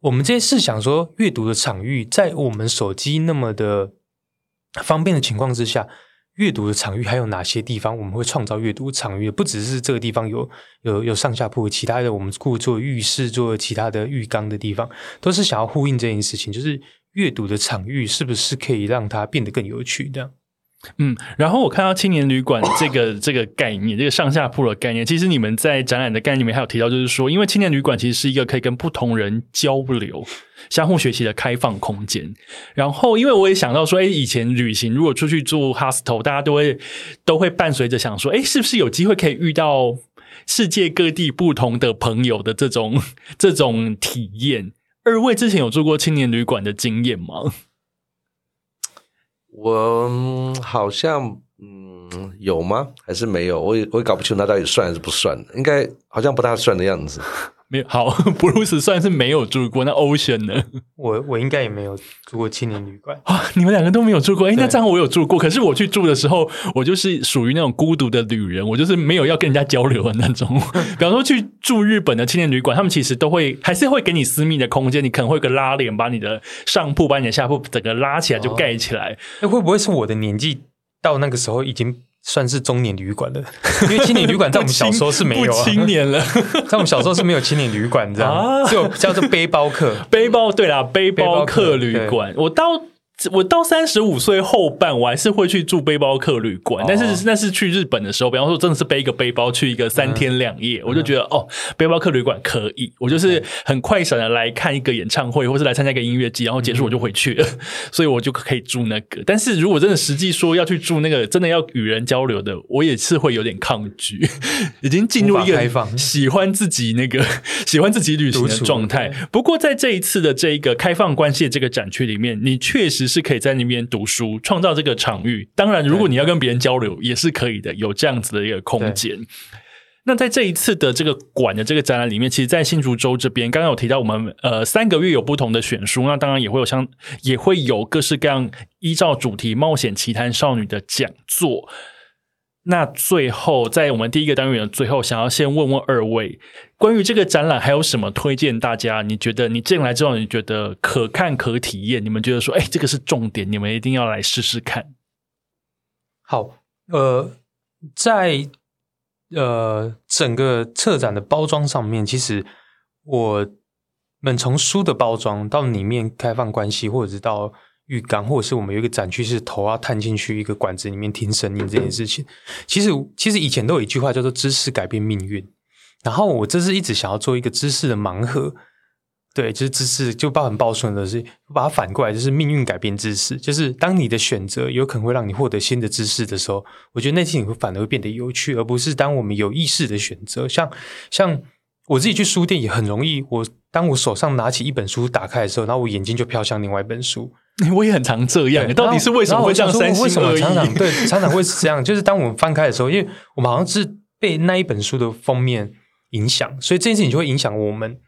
我们这些是想说，阅读的场域在我们手机那么的方便的情况之下，阅读的场域还有哪些地方我们会创造阅读场域？不只是这个地方有有有上下铺，其他的我们故做浴室、做其他的浴缸的地方，都是想要呼应这件事情，就是阅读的场域是不是可以让它变得更有趣？这样。嗯，然后我看到青年旅馆这个 这个概念，这个上下铺的概念，其实你们在展览的概念里面还有提到，就是说，因为青年旅馆其实是一个可以跟不同人交流、相互学习的开放空间。然后，因为我也想到说，哎，以前旅行如果出去住 hostel，大家都会都会伴随着想说，哎，是不是有机会可以遇到世界各地不同的朋友的这种 这种体验？二位之前有住过青年旅馆的经验吗？我好像嗯有吗？还是没有？我也我也搞不清楚那到底算还是不算应该好像不大算的样子。没有好，布鲁斯算是没有住过。那 Ocean 呢？我我应该也没有住过青年旅馆啊。你们两个都没有住过？哎，那这样我有住过。可是我去住的时候，我就是属于那种孤独的旅人，我就是没有要跟人家交流的那种。比方说去住日本的青年旅馆，他们其实都会还是会给你私密的空间，你可能会有个拉帘，把你的上铺、把你的下铺整个拉起来就盖起来。那会不会是我的年纪到那个时候已经？算是中年旅馆了，因为青年旅馆 在我们小时候是没有青年了，在我们小时候是没有青年旅馆这样，只有叫做背包客，背包对啦，背包客旅馆，我到。我到三十五岁后半，我还是会去住背包客旅馆，但是那是去日本的时候，比方说真的是背一个背包去一个三天两夜，我就觉得哦，背包客旅馆可以，我就是很快闪的来看一个演唱会，或是来参加一个音乐季，然后结束我就回去了，所以我就可以住那个。但是如果真的实际说要去住那个真的要与人交流的，我也是会有点抗拒，已经进入一个喜欢自己那个 喜欢自己旅行的状态。不过在这一次的这一个开放关系的这个展区里面，你确实。是可以在那边读书，创造这个场域。当然，如果你要跟别人交流，也是可以的，有这样子的一个空间。那在这一次的这个馆的这个展览里面，其实，在新竹州这边，刚刚有提到我们呃三个月有不同的选书，那当然也会有像也会有各式各样依照主题冒险奇谈少女的讲座。那最后，在我们第一个单元的最后，想要先问问二位，关于这个展览还有什么推荐？大家，你觉得你进来之后，你觉得可看可体验？你们觉得说，哎，这个是重点，你们一定要来试试看。好，呃，在呃整个策展的包装上面，其实我们从书的包装到里面开放关系，或者是到。浴缸，或者是我们有一个展区，是头要探进去一个管子里面听声音这件事情。其实，其实以前都有一句话叫做“知识改变命运”。然后我这是一直想要做一个知识的盲盒对，就是知识就包含报顺的是把它反过来，就是命运改变知识。就是当你的选择有可能会让你获得新的知识的时候，我觉得那些你会反而会变得有趣，而不是当我们有意识的选择。像像我自己去书店也很容易，我当我手上拿起一本书打开的时候，然后我眼睛就飘向另外一本书。我也很常这样，到底是为什么会这样？三为什么常常对常常会是这样？就是当我们翻开的时候，因为我们好像是被那一本书的封面影响，所以这件事情就会影响我们。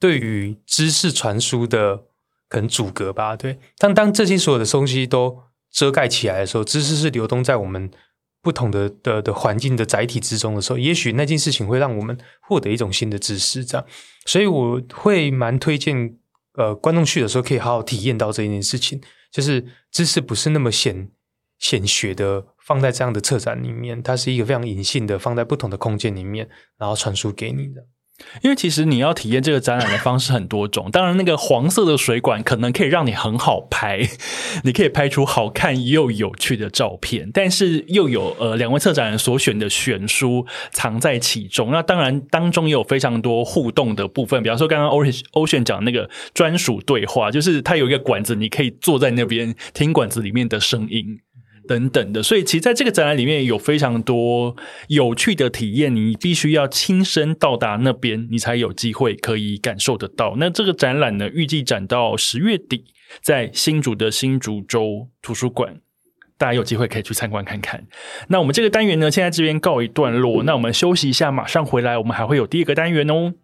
对于知识传输的可能阻隔吧，对。但当这些所有的东西都遮盖起来的时候，知识是流动在我们不同的的的环境的载体之中的时候，也许那件事情会让我们获得一种新的知识。这样，所以我会蛮推荐呃观众去的时候可以好好体验到这一件事情，就是知识不是那么显显学的放在这样的策展里面，它是一个非常隐性的放在不同的空间里面，然后传输给你的。因为其实你要体验这个展览的方式很多种，当然那个黄色的水管可能可以让你很好拍，你可以拍出好看又有趣的照片，但是又有呃两位策展人所选的选书藏在其中。那当然当中也有非常多互动的部分，比方说刚刚欧欧选讲那个专属对话，就是它有一个管子，你可以坐在那边听管子里面的声音。等等的，所以其实在这个展览里面有非常多有趣的体验，你必须要亲身到达那边，你才有机会可以感受得到。那这个展览呢，预计展到十月底，在新竹的新竹州图书馆，大家有机会可以去参观看看。那我们这个单元呢，现在这边告一段落，那我们休息一下，马上回来，我们还会有第二个单元哦。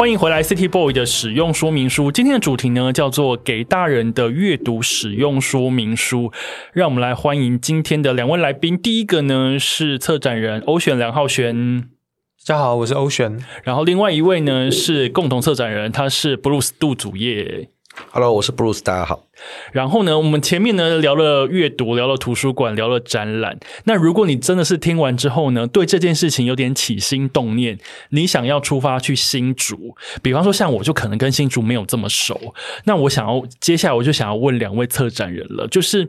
欢迎回来，City Boy 的使用说明书。今天的主题呢，叫做《给大人的阅读使用说明书》。让我们来欢迎今天的两位来宾。第一个呢是策展人欧选梁浩璇，大家好，我是欧选。然后另外一位呢是共同策展人，他是 Bruce 杜祖业。Hello，我是 Bruce，大家好。然后呢，我们前面呢聊了阅读，聊了图书馆，聊了展览。那如果你真的是听完之后呢，对这件事情有点起心动念，你想要出发去新竹，比方说像我就可能跟新竹没有这么熟，那我想要接下来我就想要问两位策展人了，就是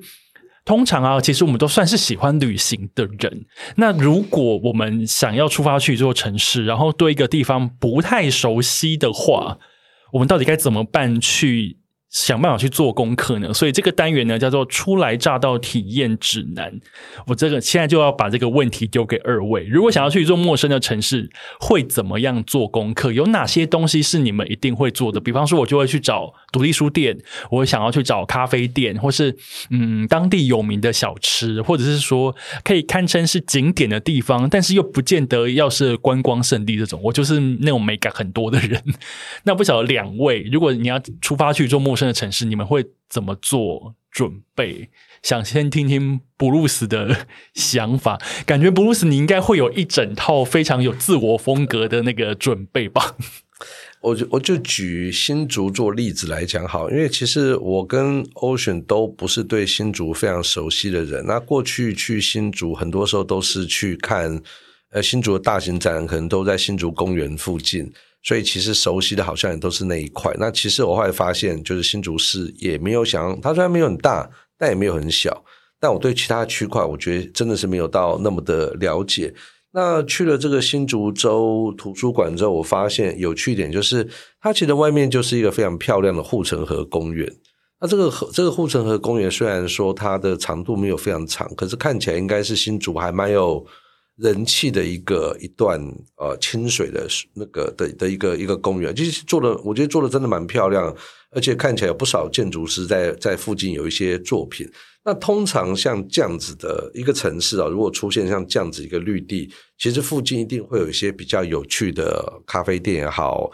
通常啊，其实我们都算是喜欢旅行的人。那如果我们想要出发去一座城市，然后对一个地方不太熟悉的话，我们到底该怎么办去？想办法去做功课呢，所以这个单元呢叫做“初来乍到体验指南”。我这个现在就要把这个问题丢给二位：如果想要去一座陌生的城市，会怎么样做功课？有哪些东西是你们一定会做的？比方说，我就会去找独立书店，我想要去找咖啡店，或是嗯当地有名的小吃，或者是说可以堪称是景点的地方，但是又不见得要是观光胜地这种。我就是那种美感很多的人。那不晓得两位，如果你要出发去做陌生的城市，你们会怎么做准备？想先听听布鲁斯的想法，感觉布鲁斯你应该会有一整套非常有自我风格的那个准备吧？我就我就举新竹做例子来讲好，因为其实我跟 Ocean 都不是对新竹非常熟悉的人。那过去去新竹，很多时候都是去看呃新竹的大型展览，可能都在新竹公园附近。所以其实熟悉的好像也都是那一块。那其实我后来发现，就是新竹市也没有想，它虽然没有很大，但也没有很小。但我对其他区块，我觉得真的是没有到那么的了解。那去了这个新竹州图书馆之后，我发现有趣一点就是，它其实外面就是一个非常漂亮的护城河公园。那这个河，这个护城河公园虽然说它的长度没有非常长，可是看起来应该是新竹还蛮有。人气的一个一段呃清水的那个的的一个一个公园，其实做的我觉得做的真的蛮漂亮，而且看起来有不少建筑师在在附近有一些作品。那通常像这样子的一个城市啊，如果出现像这样子一个绿地，其实附近一定会有一些比较有趣的咖啡店也好。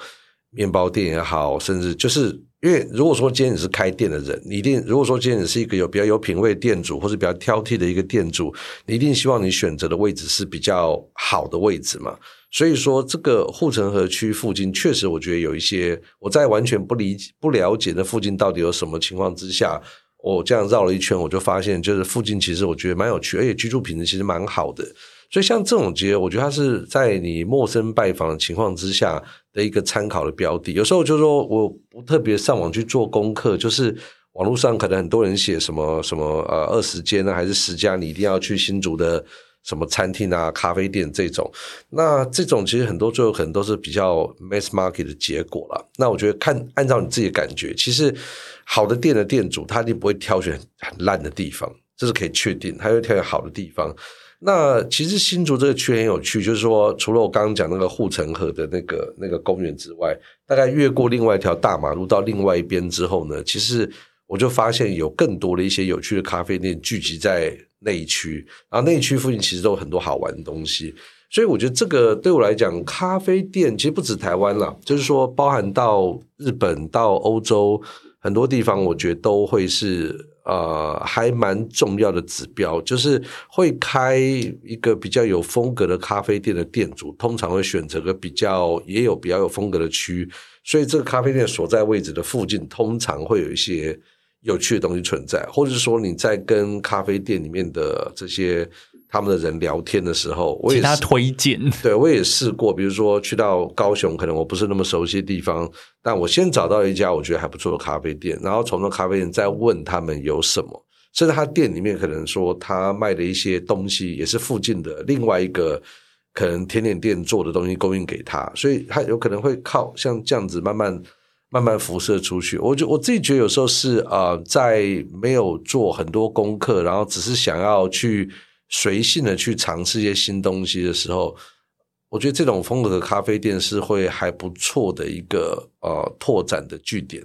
面包店也好，甚至就是因为如果说今天你是开店的人，你一定如果说今天你是一个有比较有品味店主，或者比较挑剔的一个店主，你一定希望你选择的位置是比较好的位置嘛。所以说，这个护城河区附近确实，我觉得有一些我在完全不理不了解的附近到底有什么情况之下，我这样绕了一圈，我就发现就是附近其实我觉得蛮有趣，而且居住品质其实蛮好的。所以像这种街，我觉得它是在你陌生拜访的情况之下的一个参考的标的。有时候就是说我不特别上网去做功课，就是网络上可能很多人写什么什么呃二十间呢，还是十家，你一定要去新竹的什么餐厅啊、咖啡店这种。那这种其实很多最后可能都是比较 mass market 的结果了。那我觉得看按照你自己的感觉，其实好的店的店主他一定不会挑选很烂的地方，这是可以确定，他会挑选好的地方。那其实新竹这个区很有趣，就是说，除了我刚刚讲那个护城河的那个那个公园之外，大概越过另外一条大马路到另外一边之后呢，其实我就发现有更多的一些有趣的咖啡店聚集在那一区，然后那一区附近其实都有很多好玩的东西，所以我觉得这个对我来讲，咖啡店其实不止台湾了，就是说包含到日本到欧洲很多地方，我觉得都会是。呃，还蛮重要的指标，就是会开一个比较有风格的咖啡店的店主，通常会选择个比较也有比较有风格的区，所以这个咖啡店所在位置的附近，通常会有一些有趣的东西存在，或者是说你在跟咖啡店里面的这些。他们的人聊天的时候，我也他推荐，对我也试过。比如说去到高雄，可能我不是那么熟悉的地方，但我先找到一家我觉得还不错的咖啡店，然后从那咖啡店再问他们有什么，甚至他店里面可能说他卖的一些东西也是附近的另外一个可能甜点店做的东西供应给他，所以他有可能会靠像这样子慢慢慢慢辐射出去。我就我自己觉得有时候是啊，在没有做很多功课，然后只是想要去。随性的去尝试一些新东西的时候，我觉得这种风格的咖啡店是会还不错的一个呃拓展的据点。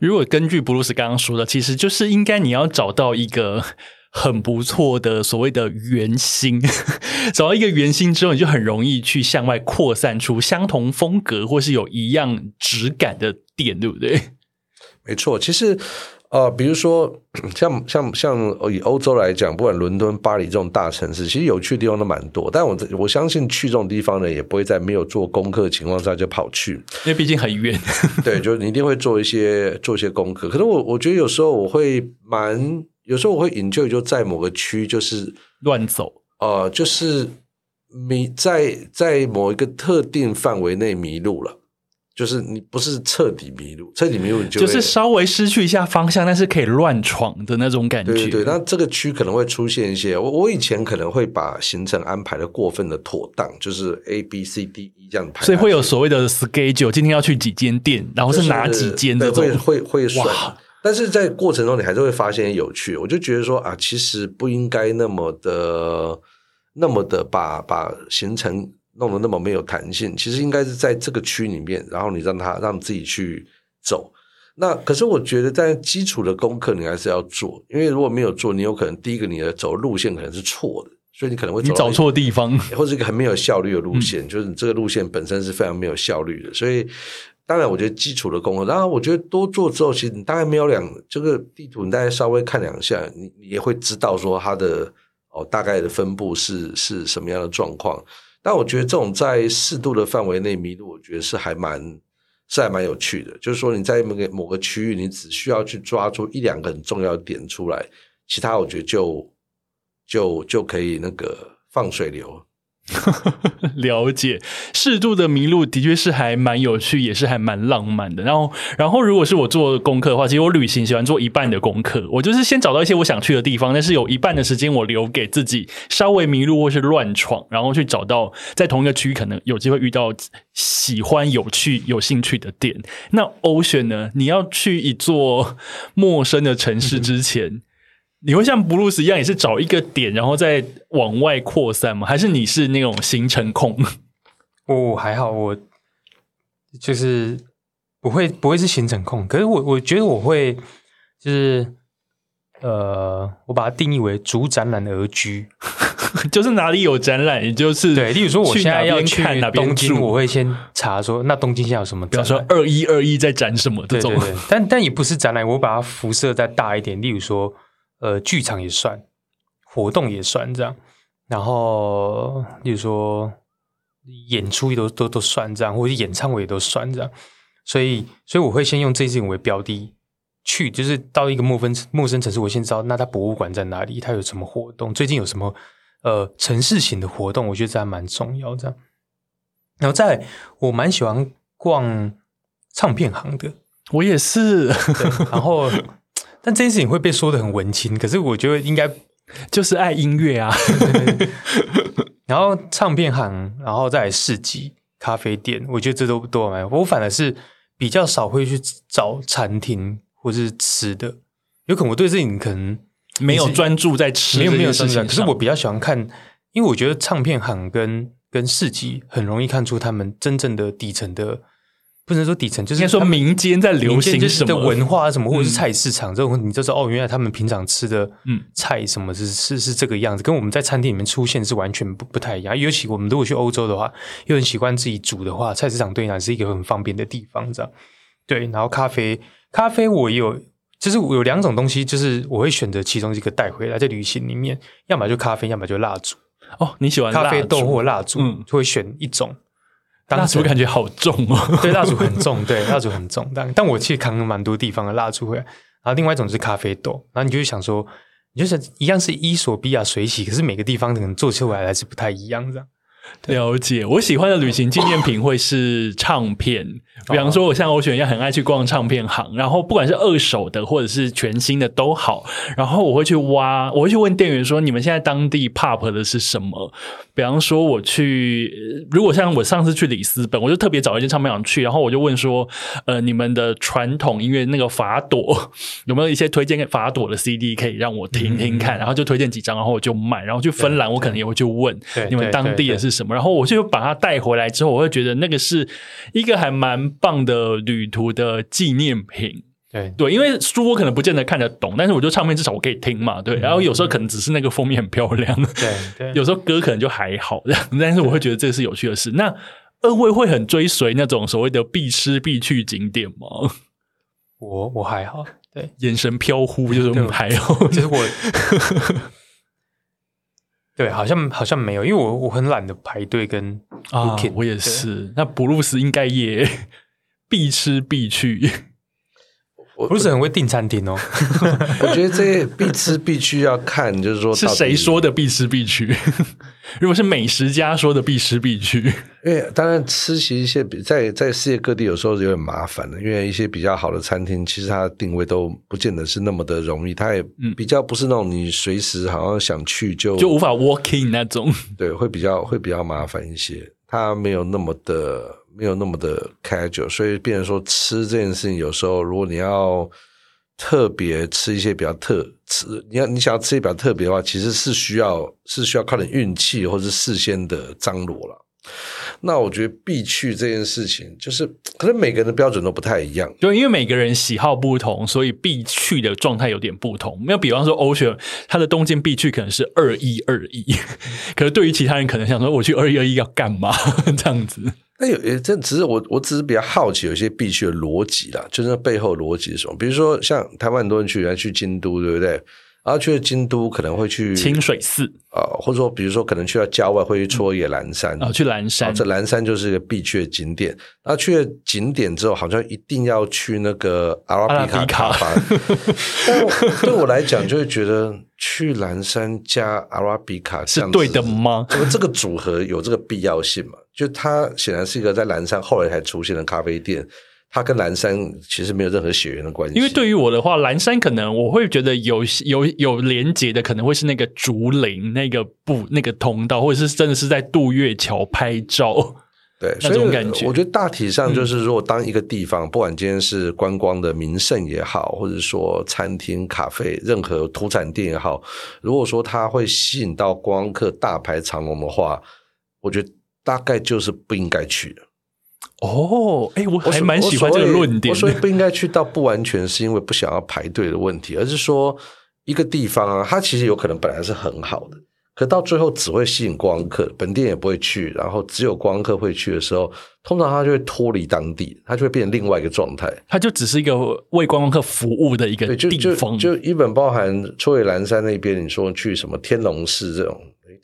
如果根据布鲁斯刚刚说的，其实就是应该你要找到一个很不错的所谓的圆心，找到一个圆心之后，你就很容易去向外扩散出相同风格或是有一样质感的店，对不对？没错，其实。呃，比如说像像像以欧洲来讲，不管伦敦、巴黎这种大城市，其实有趣的地方都蛮多。但我我相信去这种地方呢，也不会在没有做功课的情况下就跑去，因为毕竟很远。对，就是你一定会做一些做一些功课。可能我我觉得有时候我会蛮，有时候我会引咎就在某个区就是乱走，呃，就是迷在在某一个特定范围内迷路了。就是你不是彻底迷路，彻底迷路你就就是稍微失去一下方向，但是可以乱闯的那种感觉。对对，那这个区可能会出现一些，我我以前可能会把行程安排的过分的妥当，就是 A B C D E 这样排，所以会有所谓的 schedule，今天要去几间店，然后是哪几间的，会会会哇。但是在过程中你还是会发现有趣，我就觉得说啊，其实不应该那么的那么的把把行程。弄得那么没有弹性，其实应该是在这个区里面，然后你让他让自己去走。那可是我觉得，在基础的功课你还是要做，因为如果没有做，你有可能第一个你的走路线可能是错的，所以你可能会你找错地方，或者一个很没有效率的路线，就是你这个路线本身是非常没有效率的。所以，当然我觉得基础的功课，然后我觉得多做之后，其实你大概没有两这个地图，你大概稍微看两下，你你也会知道说它的哦大概的分布是是什么样的状况。但我觉得这种在适度的范围内迷路，我觉得是还蛮是还蛮有趣的。就是说你在某个某个区域，你只需要去抓住一两个很重要的点出来，其他我觉得就就就可以那个放水流。了解，适度的迷路的确是还蛮有趣，也是还蛮浪漫的。然后，然后如果是我做功课的话，其实我旅行喜欢做一半的功课。我就是先找到一些我想去的地方，但是有一半的时间我留给自己稍微迷路或是乱闯，然后去找到在同一个区域可能有机会遇到喜欢、有趣、有兴趣的店。那 Ocean 呢？你要去一座陌生的城市之前。你会像布鲁斯一样，也是找一个点，然后再往外扩散吗？还是你是那种行程控？哦，还好，我就是不会不会是行程控。可是我我觉得我会，就是呃，我把它定义为主展览而居，就是哪里有展览，也就是对。例如说，我现在要去东京，我会先查说，那东京现在有什么？比方说，二一二一在展什么？这种，但但也不是展览，我把它辐射再大一点。例如说。呃，剧场也算，活动也算这样，然后，比如说演出也都都都算这样，或者演唱会也都算这样，所以，所以我会先用这件为标的去，就是到一个陌生陌生城市，我先知道那它博物馆在哪里，它有什么活动，最近有什么呃城市型的活动，我觉得这还蛮重要。这样，然后再来我蛮喜欢逛唱片行的，我也是，对，然后但这件事情会被说的很文青，可是我觉得应该就是爱音乐啊。然后唱片行，然后再来市集、咖啡店，我觉得这都都蛮。我反而是比较少会去找餐厅或是吃的，有可能我对这里可能没有专注在吃，没有没有专注。可是我比较喜欢看，因为我觉得唱片行跟跟市集很容易看出他们真正的底层的。不能说底层，就是说民间在流行什么文化什么，或者是菜市场这种，你就说哦，原来他们平常吃的嗯菜什么是是是这个样子，跟我们在餐厅里面出现是完全不不太一样。尤其我们如果去欧洲的话，又很喜欢自己煮的话，菜市场对你来是一个很方便的地方，这样对。然后咖啡，咖啡我有，就是我有两种东西，就是我会选择其中一个带回来，在旅行里面，要么就咖啡，要么就蜡烛。哦，你喜欢咖啡豆或蜡烛，嗯，就会选一种。蜡烛感觉好重哦，对，蜡烛很重，对，蜡烛很重。但但我其实扛了蛮多地方的蜡烛回来。然后另外一种是咖啡豆，然后你就想说，你就想一样是伊索比亚水洗，可是每个地方可能做出来还是不太一样，这样。了解，我喜欢的旅行纪念品会是唱片，比方说我像欧璇一样很爱去逛唱片行，然后不管是二手的或者是全新的都好，然后我会去挖，我会去问店员说你们现在当地 pop 的是什么？比方说我去，如果像我上次去里斯本，我就特别找一间唱片行去，然后我就问说，呃，你们的传统音乐那个法朵 有没有一些推荐给法朵的 CD 可以让我听听看？然后就推荐几张，然后我就买，然后去芬兰我可能也会去问你们当地的是。什么？然后我就把它带回来之后，我会觉得那个是一个还蛮棒的旅途的纪念品。对对，因为书我可能不见得看得懂，但是我觉得唱片至少我可以听嘛。对，然后有时候可能只是那个封面很漂亮。对对，有时候歌可能就还好，但是我会觉得这是有趣的事。那二位会很追随那种所谓的必吃必去景点吗？我我还好，对，眼神飘忽就是还好，就是我。对，好像好像没有，因为我我很懒得排队跟啊，我也是。那布鲁斯应该也 必吃必去。不是很会订餐厅哦，我觉得这些必吃必去要看，就是说是谁说的必吃必去？如果是美食家说的必吃必去，因为当然吃其一些在在世界各地有时候有点麻烦的，因为一些比较好的餐厅，其实它的定位都不见得是那么的容易，它也比较不是那种你随时好像想去就就无法 walking 那种，对，会比较会比较麻烦一些，它没有那么的。没有那么的 casual，所以变成说吃这件事情，有时候如果你要特别吃一些比较特吃，你要你想要吃一些比较特别的话，其实是需要是需要靠点运气或者事先的张罗了。那我觉得必去这件事情，就是可能每个人的标准都不太一样，就因为每个人喜好不同，所以必去的状态有点不同。没有，比方说欧雪，他的东京必去可能是二一二一，可是对于其他人可能想说，我去二一二一要干嘛 这样子。那有也这只是我，我只是比较好奇，有些必去的逻辑啦，就是那背后逻辑是什么？比如说，像台湾很多人去，来去京都，对不对？然后去了京都，可能会去清水寺啊，或者说，比如说，可能去到郊外会去戳野蓝山啊，去蓝山，这蓝山就是一个必去的景点。然后去了景点之后，好像一定要去那个阿拉比卡吧？但对我来讲，就会觉得去蓝山加阿拉比卡是对的吗？这个这个组合有这个必要性吗？就它显然是一个在蓝山后来才出现的咖啡店。它跟蓝山其实没有任何血缘的关系。因为对于我的话，蓝山可能我会觉得有有有连接的，可能会是那个竹林那个不那个通道，或者是真的是在渡月桥拍照，对 那种感觉。我觉得大体上就是，如果当一个地方，不管今天是观光的名胜也好，或者说餐厅、咖啡、任何土产店也好，如果说它会吸引到观光客大排长龙的话，我觉得大概就是不应该去的。哦，哎，我还蛮喜欢这个论点。我所以不应该去到，不完全是因为不想要排队的问题，而是说一个地方啊，它其实有可能本来是很好的，可到最后只会吸引观光客，本地人也不会去，然后只有观光客会去的时候，通常它就会脱离当地，它就会变成另外一个状态，它就只是一个为观光客服务的一个地方。就一本包含秋野蓝山那边，你说去什么天龙寺这种。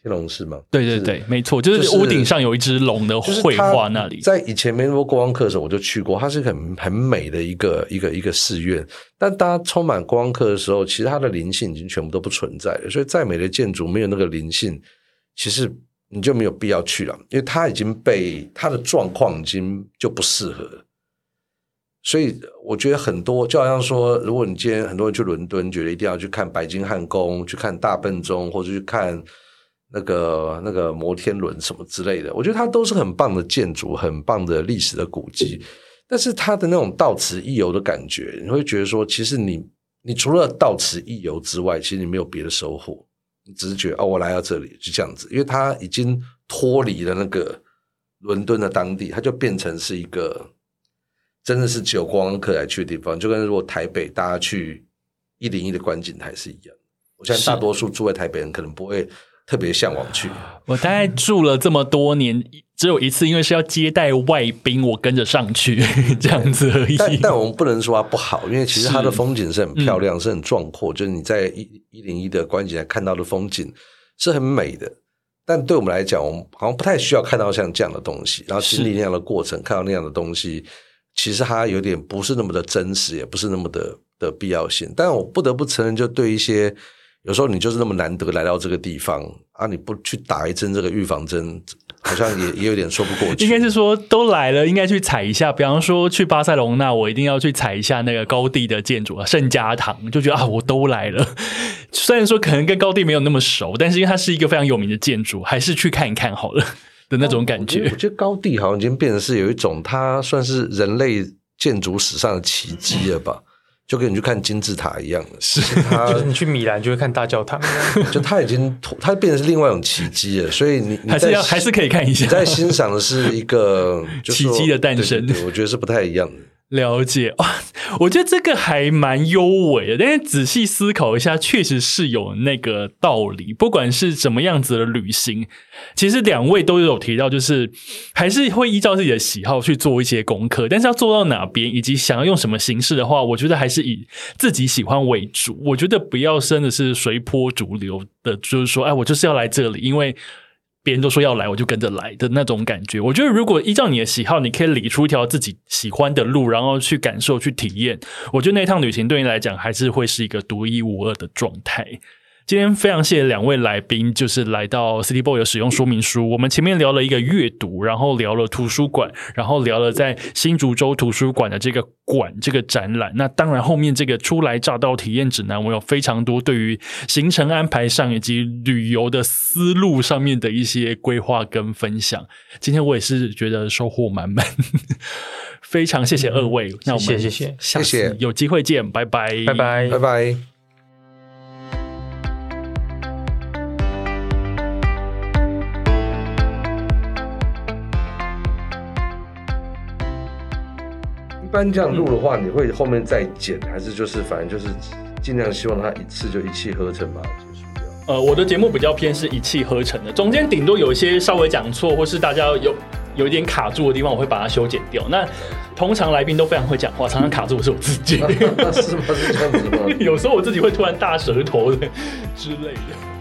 天龙寺吗？对对对，没错，就是屋顶上有一只龙的绘画那里。在以前没那么观光客的时候，我就去过，它是很很美的一个一个一个寺院。但当充满观光客的时候，其实它的灵性已经全部都不存在了。所以再美的建筑，没有那个灵性，其实你就没有必要去了，因为它已经被它的状况已经就不适合了。所以我觉得很多，就好像说，如果你今天很多人去伦敦，觉得一定要去看白金汉宫，去看大笨钟，或者去看那个那个摩天轮什么之类的，我觉得它都是很棒的建筑，很棒的历史的古迹。但是它的那种到此一游的感觉，你会觉得说，其实你你除了到此一游之外，其实你没有别的收获，你只是觉得哦，我来到这里就这样子，因为它已经脱离了那个伦敦的当地，它就变成是一个。真的是只有观光客来去的地方，就跟如果台北大家去一零一的观景台是一样。我相信大多数住在台北人可能不会特别向往去。我大概住了这么多年，只有一次，因为是要接待外宾，我跟着上去 这样子而已。但但我们不能说它不好，因为其实它的风景是很漂亮，是很壮阔。就是你在一一零一的观景台看到的风景是很美的。但对我们来讲，我们好像不太需要看到像这样的东西，然后经历那样的过程，看到那样的东西。其实它有点不是那么的真实，也不是那么的的必要性。但我不得不承认，就对一些有时候你就是那么难得来到这个地方啊，你不去打一针这个预防针，好像也 也有点说不过去。应该是说都来了，应该去踩一下。比方说去巴塞隆那，我一定要去踩一下那个高地的建筑啊，圣家堂，就觉得啊，我都来了。虽然说可能跟高地没有那么熟，但是因为它是一个非常有名的建筑，还是去看一看好了。的那种感觉，我觉得高地好像已经变成是有一种，它算是人类建筑史上的奇迹了吧？就跟你去看金字塔一样的，是它。就是你去米兰就会看大教堂，就它已经它变成是另外一种奇迹了。所以你还是要还是可以看一下，你在欣赏的是一个奇迹的诞生，我觉得是不太一样的。了解哇，我觉得这个还蛮优美的。但是仔细思考一下，确实是有那个道理。不管是什么样子的旅行，其实两位都有提到，就是还是会依照自己的喜好去做一些功课。但是要做到哪边，以及想要用什么形式的话，我觉得还是以自己喜欢为主。我觉得不要真的是随波逐流的，就是说，哎，我就是要来这里，因为。别人都说要来，我就跟着来的那种感觉。我觉得，如果依照你的喜好，你可以理出一条自己喜欢的路，然后去感受、去体验。我觉得那趟旅行对你来讲，还是会是一个独一无二的状态。今天非常谢谢两位来宾，就是来到 City Boy 的使用说明书。我们前面聊了一个阅读，然后聊了图书馆，然后聊了在新竹州图书馆的这个馆这个展览。那当然，后面这个初来乍到体验指南，我有非常多对于行程安排上以及旅游的思路上面的一些规划跟分享。今天我也是觉得收获满满，非常谢谢二位。那我们谢谢，谢谢，有机会见，拜拜，拜拜，拜拜。一般这样录的话，你会后面再剪，还是就是反正就是尽量希望它一次就一气呵成吧。呃，我的节目比较偏是一气呵成的，中间顶多有一些稍微讲错，或是大家有有一点卡住的地方，我会把它修剪掉。那通常来宾都非常会讲话，常常卡住我是我自己。是吗？是这样子吗？有时候我自己会突然大舌头的之类的。